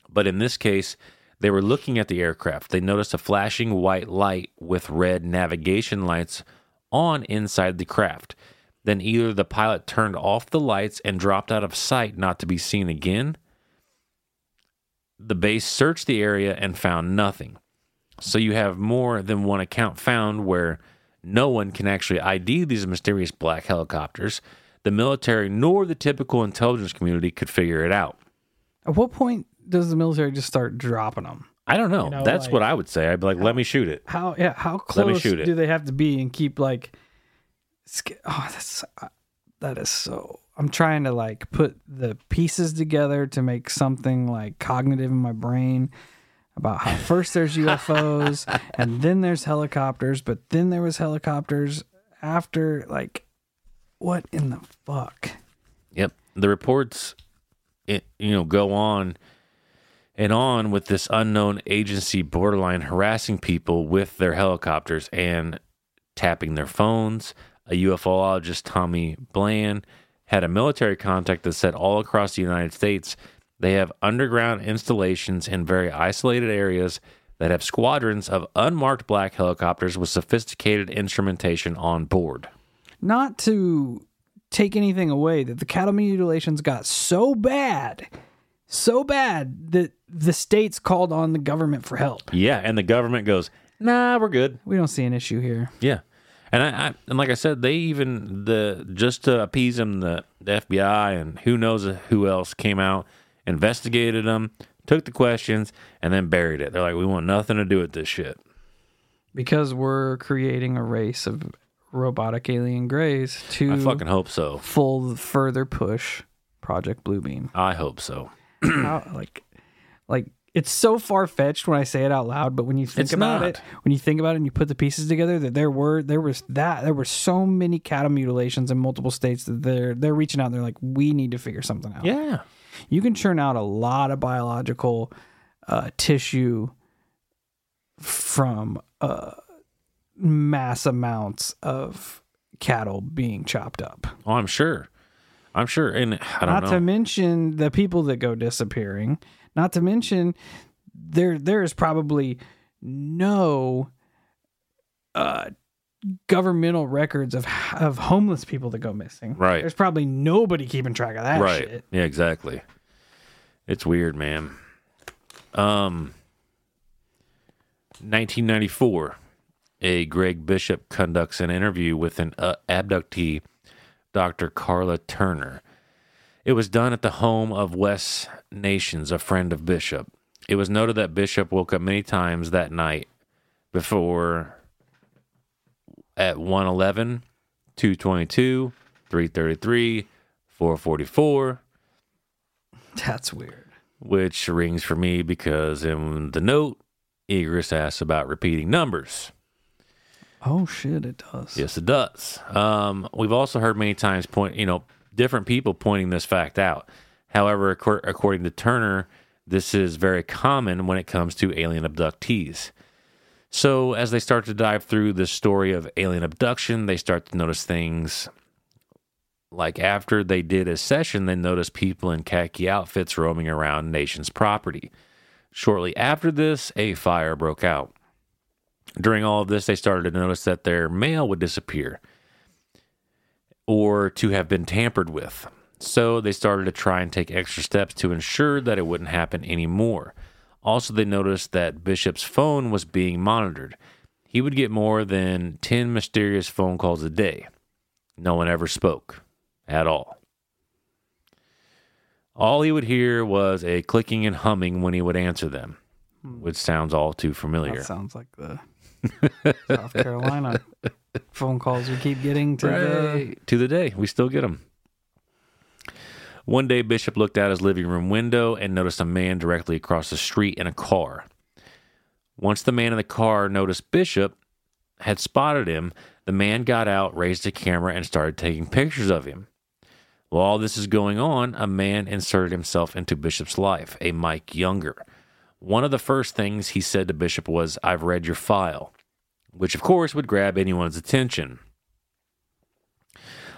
But in this case, they were looking at the aircraft. They noticed a flashing white light with red navigation lights on inside the craft. Then either the pilot turned off the lights and dropped out of sight not to be seen again. The base searched the area and found nothing. So you have more than one account found where no one can actually ID these mysterious black helicopters. The military nor the typical intelligence community could figure it out. At what point does the military just start dropping them? I don't know. know, That's like- what I would say. I'd be like, let me shoot it. How yeah? How Let me close shoot it. do they have to be and keep like? Oh, that's uh, that is so. I'm trying to like put the pieces together to make something like cognitive in my brain about how first there's UFOs and then there's helicopters, but then there was helicopters after. Like, what in the fuck? Yep. The reports, it, you know, go on and on with this unknown agency borderline harassing people with their helicopters and tapping their phones. A ufologist, Tommy Blann, had a military contact that said all across the United States they have underground installations in very isolated areas that have squadrons of unmarked black helicopters with sophisticated instrumentation on board. not to take anything away that the cattle mutilations got so bad so bad that the states called on the government for help Yeah, and the government goes, "Nah, we're good." we don't see an issue here Yeah, and I, I and like I said, they even the just to appease them, the, the FBI and who knows who else came out, investigated them, took the questions, and then buried it. They're like, we want nothing to do with this shit. because we're creating a race of robotic alien greys to I fucking hope so. full further push project bluebeam I hope so. How- like like it's so far fetched when I say it out loud, but when you think It's about not. it, when you think about it and you put the pieces together, that there were there was that there were so many cattle mutilations in multiple states that they're they're reaching out. and They're like, we need to figure something out. Yeah, you can churn out a lot of biological uh, tissue from uh, mass amounts of cattle being chopped up. oh, I'm sure. I'm sure, and I don't Not know. to mention the people that go disappearing. Not to mention there there is probably no uh governmental records of of homeless people that go missing. Right. There's probably nobody keeping track of that right? shit. Yeah, exactly. It's weird, man. Um, 1994, a Greg Bishop conducts an interview with an uh, abductee, Dr. Karla Turner. It was done at the home of Wes Nations, a friend of Bishop. It was noted that Bishop woke up many times that night before at 111, 222, 333, 444, That's weird. which rings for me because in the note, Egress asks about repeating numbers. Oh shit, it does. Yes, it does. Um, we've also heard many times point, you know, different people pointing this fact out. However, according to Turner, this is very common when it comes to alien abductees. So, as they start to dive through the story of alien abduction, they start to notice things like after they did a session, they noticed people in khaki outfits roaming around Nation's property. Shortly after this, a fire broke out. During all of this, they started to notice that their mail would disappear or to have been tampered with. So they started to try and take extra steps to ensure that it wouldn't happen anymore. Also, they noticed that Bishop's phone was being monitored. He would get more than 10 mysterious phone calls a day. No one ever spoke at all. All he would hear was a clicking and humming when he would answer them, which sounds all too familiar. That sounds like the South Carolina phone calls we keep getting to the. To the day. We still get them. One day, Bishop looked out his living room window and noticed a man directly across the street in a car. Once the man in the car noticed Bishop had spotted him, the man got out, raised a camera, and started taking pictures of him. While this is going on, a man inserted himself into Bishop's life, a Mike Younger. One of the first things he said to Bishop was, I've read your file, which of course would grab anyone's attention.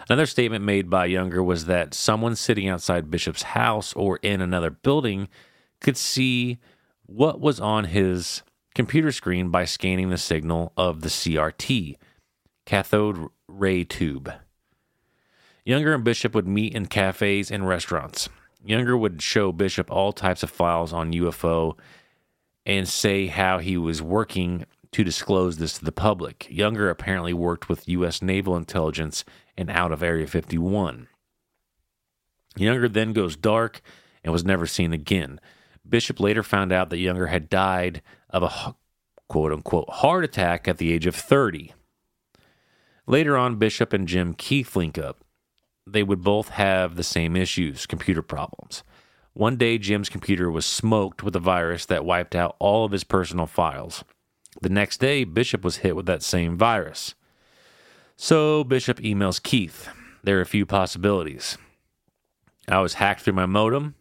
Another statement made by Younger was that someone sitting outside Bishop's house or in another building could see what was on his computer screen by scanning the signal of the CRT, cathode ray tube. Younger and Bishop would meet in cafes and restaurants. Younger would show Bishop all types of files on UFO and say how he was working to disclose this to the public. Younger apparently worked with U.S. naval intelligence and out of Area 51. Younger then goes dark and was never seen again. Bishop later found out that Younger had died of a quote unquote heart attack at the age of 30. Later on, Bishop and Jim Keith link up. They would both have the same issues computer problems. One day, Jim's computer was smoked with a virus that wiped out all of his personal files. The next day, Bishop was hit with that same virus. So Bishop emails Keith. There are a few possibilities. I was hacked through my modem.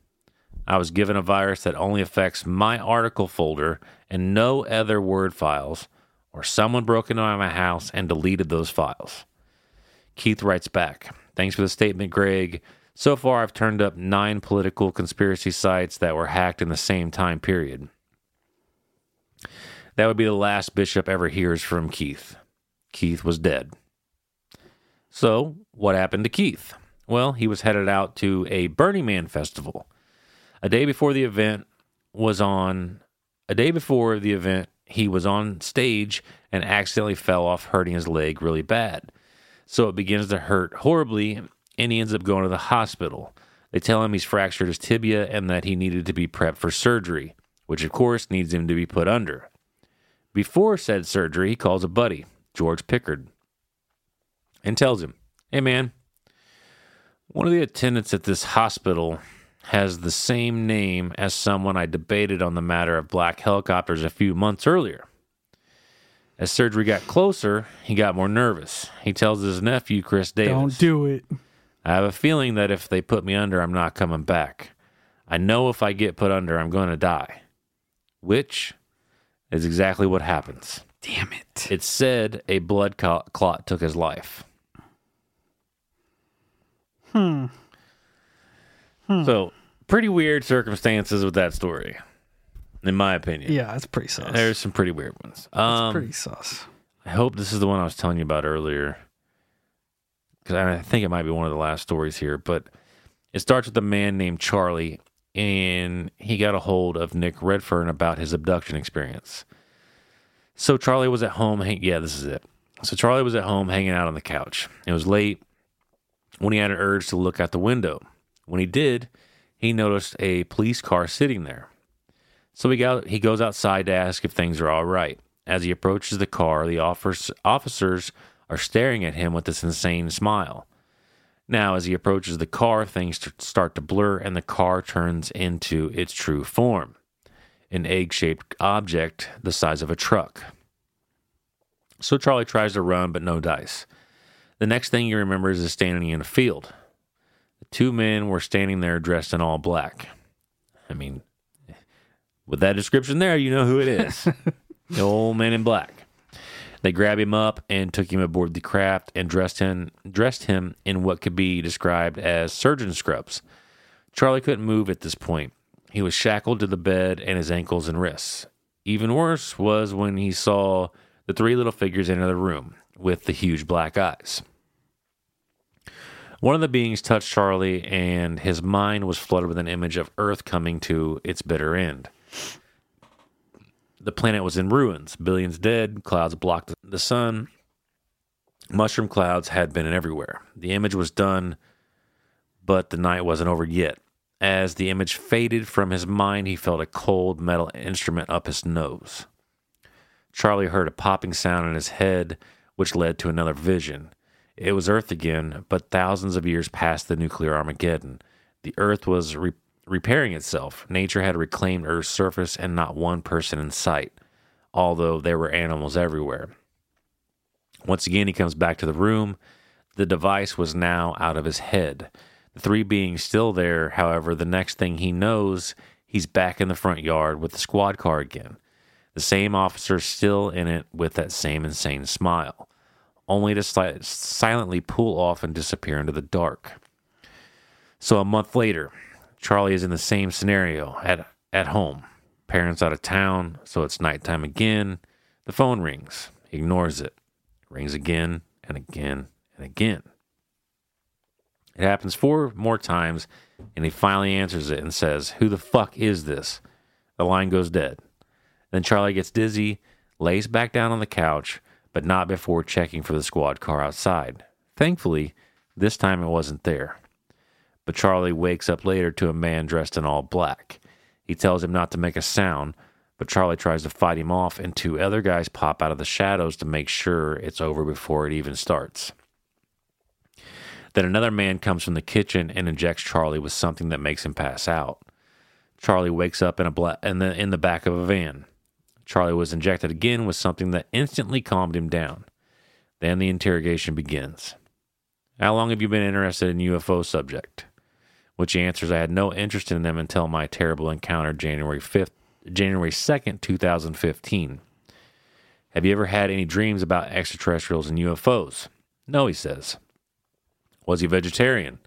I was given a virus that only affects my article folder and no other Word files, or someone broke into my house and deleted those files. Keith writes back Thanks for the statement, Greg. So far, I've turned up nine political conspiracy sites that were hacked in the same time period. That would be the last Bishop ever hears from Keith. Keith was dead. So, what happened to Keith? Well, he was headed out to a Burning Man festival. A day before the event was on, a day before the event, he was on stage and accidentally fell off, hurting his leg really bad. So it begins to hurt horribly, and he ends up going to the hospital. They tell him he's fractured his tibia and that he needed to be prepped for surgery, which of course needs him to be put under. Before said surgery, he calls a buddy, George Piccard, and tells him, Hey man, one of the attendants at this hospital has the same name as someone I debated on the matter of black helicopters a few months earlier. As surgery got closer, he got more nervous. He tells his nephew, Chris Davis, Don't do it. I have a feeling that if they put me under, I'm not coming back. I know if I get put under, I'm going to die. Which is exactly what happens. Damn it. It's said a blood clot took his life. Hmm. So, pretty weird circumstances with that story, in my opinion. Yeah, that's pretty sus. There's some pretty weird ones. That's Um, pretty sus. I hope this is the one I was telling you about earlier. Because I think it might be one of the last stories here. But it starts with a man named Charlie, and he got a hold of Nick Redfern about his abduction experience. So Charlie was at home. Hang- yeah, this is it. So Charlie was at home hanging out on the couch. It was late when he had an urge to look out the window. When he did, he noticed a police car sitting there. So he got he goes outside to ask if things are all right. As he approaches the car, the officers are staring at him with this insane smile. Now, as he approaches the car, things start to blur and the car turns into its true form an egg shaped object the size of a truck. So Charlie tries to run, but no dice. The next thing he remembers is standing in a field. The two men were standing there dressed in all black. I mean, with that description there, you know who it is. the old man in black. They grabbed him up and took him aboard the craft and dressed him dressed him in what could be described as surgeon scrubs. Charlie couldn't move at this point. He was shackled to the bed and his ankles and wrists. Even worse was when he saw the three little figures enter the room with the huge black eyes. One of the beings touched Charlie, and his mind was flooded with an image of Earth coming to its bitter end. The planet was in ruins, billions dead, clouds blocked the sun. Mushroom clouds had been everywhere. The image was done, but the night wasn't over yet. As the image faded from his mind, he felt a cold metal instrument up his nose. Charlie heard a popping sound in his head, which led to another vision. It was Earth again, but thousands of years past the nuclear Armageddon. The Earth was re- repairing itself. Nature had reclaimed Earth's surface and not one person in sight, although there were animals everywhere. Once again, he comes back to the room. The device was now out of his head. The three beings still there, however, the next thing he knows, he's back in the front yard with the squad car again. The same officer still in it with that same insane smile, only to si- silently pull off and disappear into the dark. So a month later, Charlie is in the same scenario at at home. Parents out of town, so it's nighttime again. The phone rings. He ignores it. Rings again and again and again. It happens four more times, and he finally answers it and says, Who the fuck is this? The line goes dead. Then Charlie gets dizzy, lays back down on the couch, but not before checking for the squad car outside. Thankfully, this time it wasn't there. But Charlie wakes up later to a man dressed in all black. He tells him not to make a sound, but Charlie tries to fight him off, and two other guys pop out of the shadows to make sure it's over before it even starts. Then another man comes from the kitchen and injects Charlie with something that makes him pass out. Charlie wakes up in a bla- in the in the back of a van. Charlie was injected again with something that instantly calmed him down. Then the interrogation begins. How long have you been interested in UFO subject? Which he answers, I had no interest in them until my terrible encounter January 5th, January 2nd, 2015. Have you ever had any dreams about extraterrestrials and UFOs? No, he says. Was he vegetarian?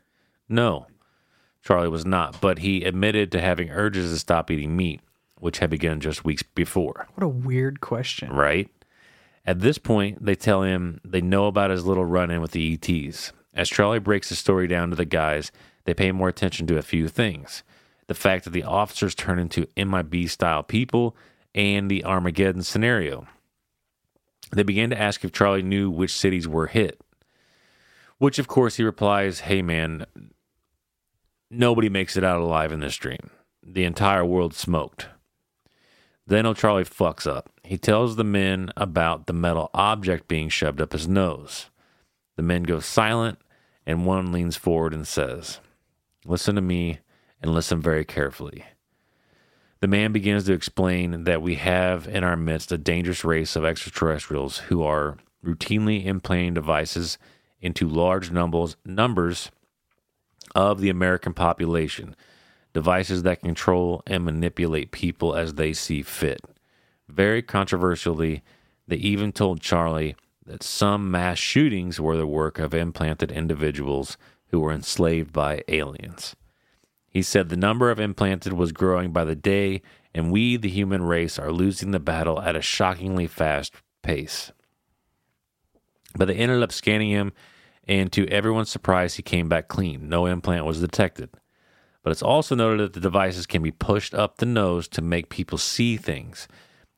No. Charlie was not, but he admitted to having urges to stop eating meat, which had begun just weeks before. What a weird question. Right? At this point, they tell him they know about his little run in with the ETs. As Charlie breaks the story down to the guys, they pay more attention to a few things the fact that the officers turn into MIB style people and the Armageddon scenario. They began to ask if Charlie knew which cities were hit. Which, of course, he replies, Hey, man, nobody makes it out alive in this dream. The entire world smoked. Then old Charlie fucks up. He tells the men about the metal object being shoved up his nose. The men go silent, and one leans forward and says, Listen to me and listen very carefully. The man begins to explain that we have in our midst a dangerous race of extraterrestrials who are routinely implanting devices into large numbers numbers of the American population, devices that control and manipulate people as they see fit. Very controversially, they even told Charlie that some mass shootings were the work of implanted individuals who were enslaved by aliens. He said the number of implanted was growing by the day, and we, the human race, are losing the battle at a shockingly fast pace. But they ended up scanning him, and to everyone's surprise, he came back clean. No implant was detected. But it's also noted that the devices can be pushed up the nose to make people see things.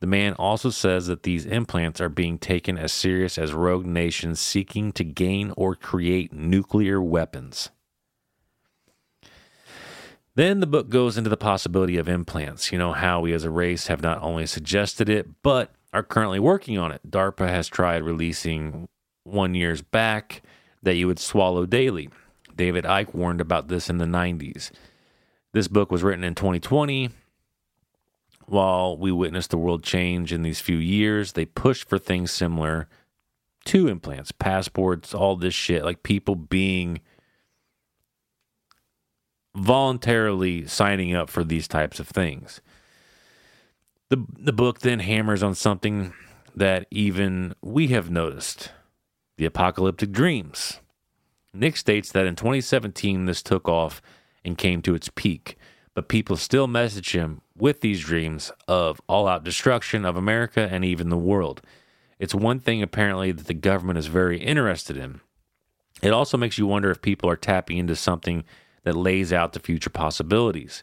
The man also says that these implants are being taken as serious as rogue nations seeking to gain or create nuclear weapons. Then the book goes into the possibility of implants. You know, how we as a race have not only suggested it, but are currently working on it. DARPA has tried releasing one years back that you would swallow daily. David Icke warned about this in the 90s. This book was written in 2020. While we witnessed the world change in these few years, they pushed for things similar to implants, passports, all this shit, like people being voluntarily signing up for these types of things. The the book then hammers on something that even we have noticed the apocalyptic dreams. Nick states that in 2017, this took off and came to its peak, but people still message him with these dreams of all out destruction of America and even the world. It's one thing, apparently, that the government is very interested in. It also makes you wonder if people are tapping into something that lays out the future possibilities.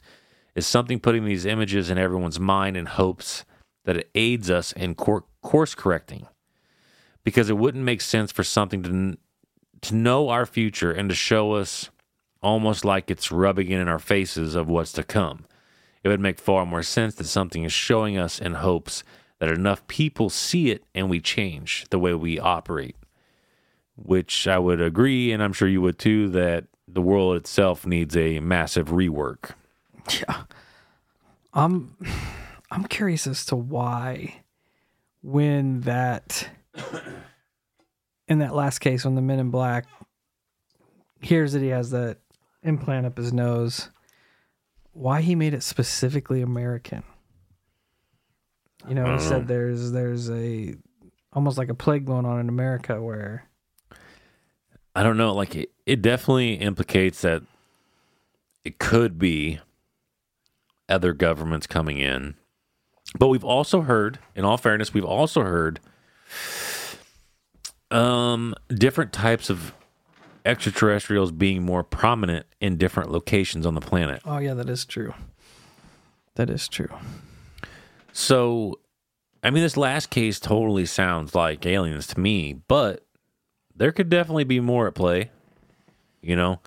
Is something putting these images in everyone's mind in hopes that it aids us in cor- course correcting? Because it wouldn't make sense for something to to know our future and to show us almost like it's rubbing it in our faces of what's to come. It would make far more sense that something is showing us in hopes that enough people see it and we change the way we operate. Which I would agree, and I'm sure you would too, that the world itself needs a massive rework. Yeah. I'm I'm curious as to why when that in that last case when the men in black hears that he has that implant up his nose, why he made it specifically American. You know, he said there's there's a almost like a plague going on in America where I don't know, like it, it definitely implicates that it could be other governments coming in. But we've also heard, in all fairness, we've also heard um different types of extraterrestrials being more prominent in different locations on the planet. Oh yeah, that is true. That is true. So, I mean, this last case totally sounds like aliens to me, but there could definitely be more at play. You know,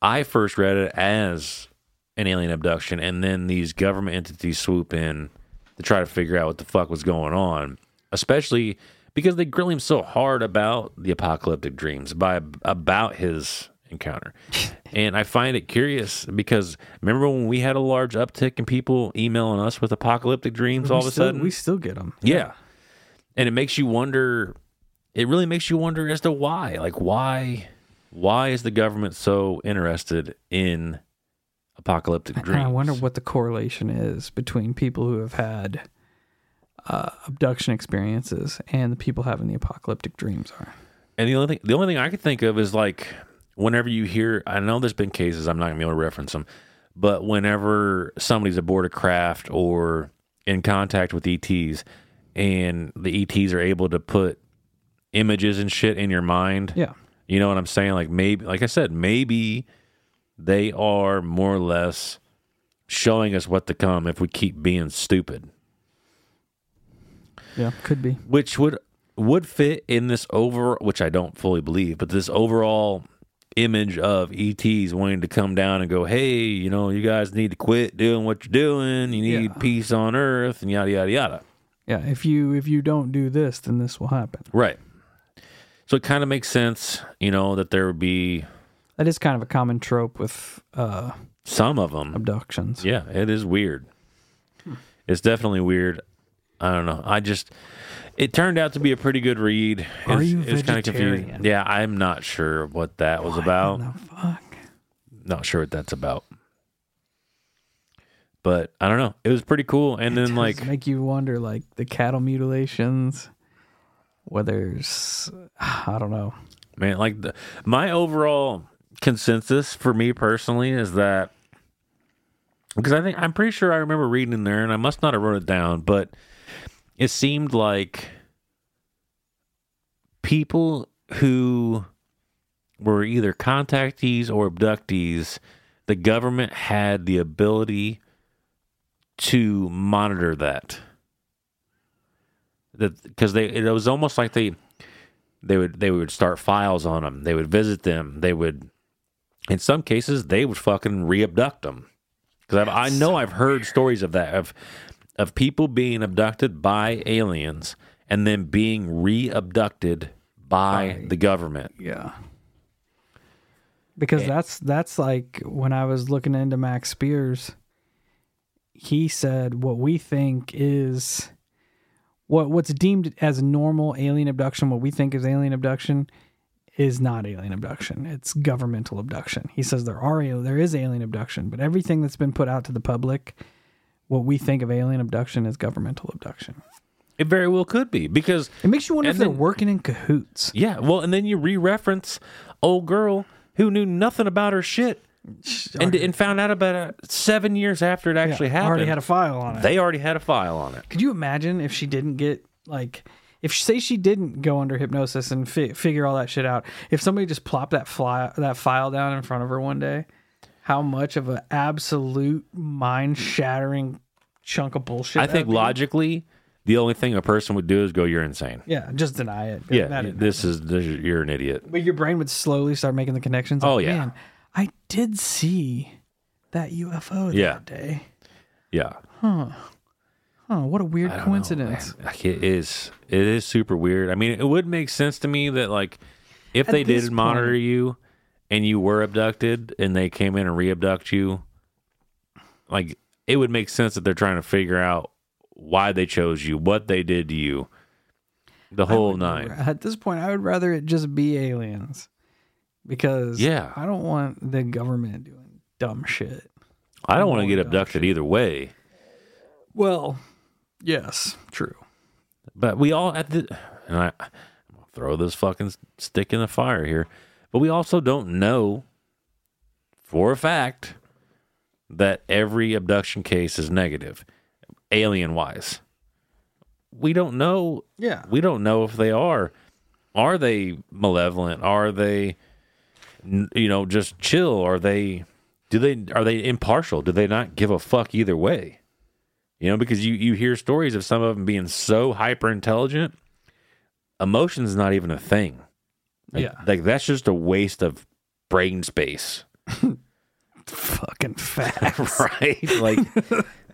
I first read it as an alien abduction, and then these government entities swoop in to try to figure out what the fuck was going on, especially because they grill him so hard about the apocalyptic dreams, by about his encounter. and I find it curious because remember when we had a large uptick in people emailing us with apocalyptic dreams all we of a still, sudden? we still get them. Yeah. And it makes you wonder it really makes you wonder as to why. Like why why is the government so interested in apocalyptic And dreams? I wonder what the correlation is between people who have had uh, abduction experiences and the people having the apocalyptic dreams are. And the only thing the only thing I could think of is like whenever you hear I know there's been cases, I'm not gonna be able to reference them, but whenever somebody's aboard a craft or in contact with ETs and the ETs are able to put images and shit in your mind. Yeah. You know what I'm saying? Like maybe, like I said, maybe they are more or less showing us what to come if we keep being stupid, Yeah. Could be. which would would fit in this over, which I don't fully believe, but this overall image of ETs wanting to come down and go, hey, you know, you guys need to quit doing what you're doing. You need Yeah. peace on Earth, and yada yada yada. Yeah. If you if you don't do this, then this will happen. Right. So it kind of makes sense, you know, that there would be That is kind of a common trope with uh, some of them abductions. Yeah, it is weird. It's definitely weird. I don't know. I just it turned out to be a pretty good read. Are It's- you it was kinda vegetarian? Yeah, I'm not sure what that was about. What the fuck? Not sure what that's about. But I don't know. It was pretty cool. And then Does like make you wonder, like the cattle mutilations, whether it's I don't know. man, like the, my overall consensus for me personally is that because I think I'm pretty sure I remember reading in there, and I must not have wrote it down, but it seemed like people who were either contactees or abductees, the government had the ability to monitor that. That because they it was almost like they they would they would start files on them. They would visit them. They would, in some cases, they would fucking re-abduct them. Because I know I've heard stories of that of of people being abducted by aliens and then being re-abducted by By- the government. Yeah. Because that's that's like when I was looking into Max Spiers, he said what we think is what what's deemed as normal alien abduction, what we think is alien abduction is not alien abduction. It's governmental abduction. He says there are there is alien abduction, but everything that's been put out to the public, what we think of alien abduction as governmental abduction. It very well could be because It makes you wonder if they're working in cahoots. yeah, well, and then you re-reference old girl who knew nothing about her shit and and found out about it seven years after it actually Yeah, happened. Already had a file on it. they already had a file on it. Could you imagine if she didn't get like if say she didn't go under hypnosis and fi- figure all that shit out? If somebody just plopped that fly that file down in front of her one day, how much of an absolute mind shattering chunk of bullshit? I think logically, the only thing a person would do is go, "You're insane." Yeah, just deny it. Yeah, That this is this, is- you're an idiot. But your brain would slowly start making the connections. Oh, yeah. Man, I did see that UFO Yeah. that day. Yeah, huh? What a weird coincidence. Like, it is. It is super weird. I mean, it would make sense to me that like if At they this did monitor you and you were abducted and they came in and re-abduct you, like it would make sense that they're trying to figure out why they chose you, what they did to you, the whole nine. At this point, I would rather it just be aliens because Yeah. I don't want the government doing dumb shit. I don't want to get abducted either way. Well, yes, true. But we all at the and I I'm gonna throw this fucking stick in the fire here. But we also don't know for a fact that every abduction case is negative, alien wise. We don't know Yeah. we don't know if they are. Are they malevolent? Are they you know, just chill? Are they do they are they impartial? Do they not give a fuck either way? You know, because you you hear stories of some of them being so hyper intelligent, emotion's not even a thing. Like, Yeah. like that's just a waste of brain space, Fucking facts. right? like,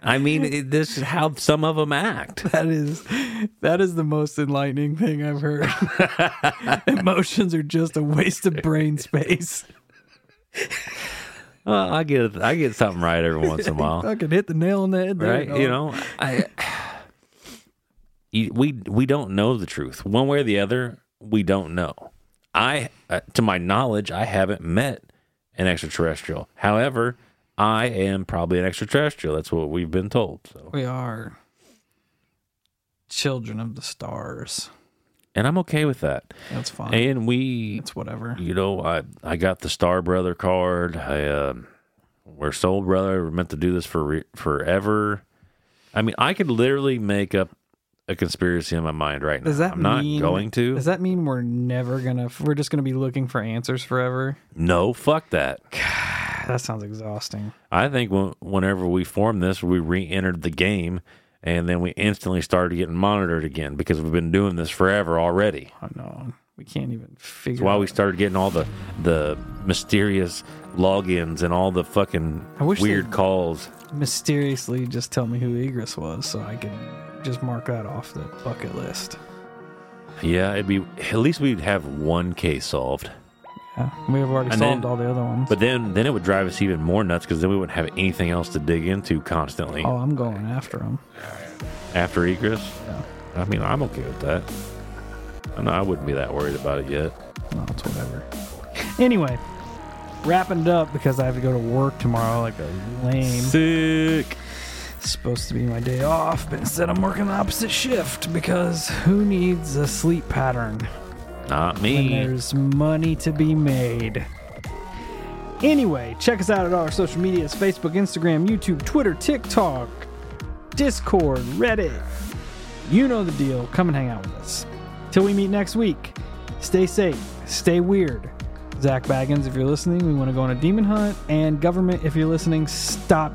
I mean, it, this is how some of them act. That is that is the most enlightening thing I've heard. Emotions are just a waste of brain space. Well, I get I get something right every once in a while. I can hit the nail on the head there. right? You know, I we we don't know the truth one way or the other. We don't know. I, uh, to my knowledge, I haven't met an extraterrestrial. However, I am probably an extraterrestrial. That's what we've been told. So, we are children of the stars. and I'm okay with that. That's fine. And we, it's whatever. you know, I I got the Star Brother card. I um, we're soul brother. We're meant to do this for re- forever. I mean, I could literally make up a conspiracy in my mind right now. Does that I'm not mean- going to. Does that mean we're never gonna? We're just gonna be looking for answers forever? no, fuck that. That sounds exhausting. I think when, whenever we formed this, we re-entered the game, and then we instantly started getting monitored again because we've been doing this forever already. I know we can't even figure. That's why we started getting all the the mysterious logins and all the fucking I wish weird calls. mysteriously just tell me who Egress was, so I could just mark that off the bucket list. Yeah, it'd be at least we'd have one case solved. Yeah, we have already And solved then- all the other ones. But then then it would drive us even more nuts because then we wouldn't have anything else to dig into constantly oh, I'm going after them. after egress. Yeah. I mean, I'm okay with that. I know I wouldn't be that worried about it yet. No, it's whatever. Anyway, wrapping it up because I have to go to work tomorrow like a lame. Sick. Supposed to be my day off, but instead I'm working the opposite shift because who needs a sleep pattern Not when me. there's money to be made? Anyway, check us out at all our social medias Facebook, Instagram, YouTube, Twitter, TikTok, Discord, Reddit. You know the deal. Come and hang out with us. Till we meet next week, stay safe, stay weird. Zak Bagans, if you're listening, we want to go on a demon hunt. And government, if you're listening, stop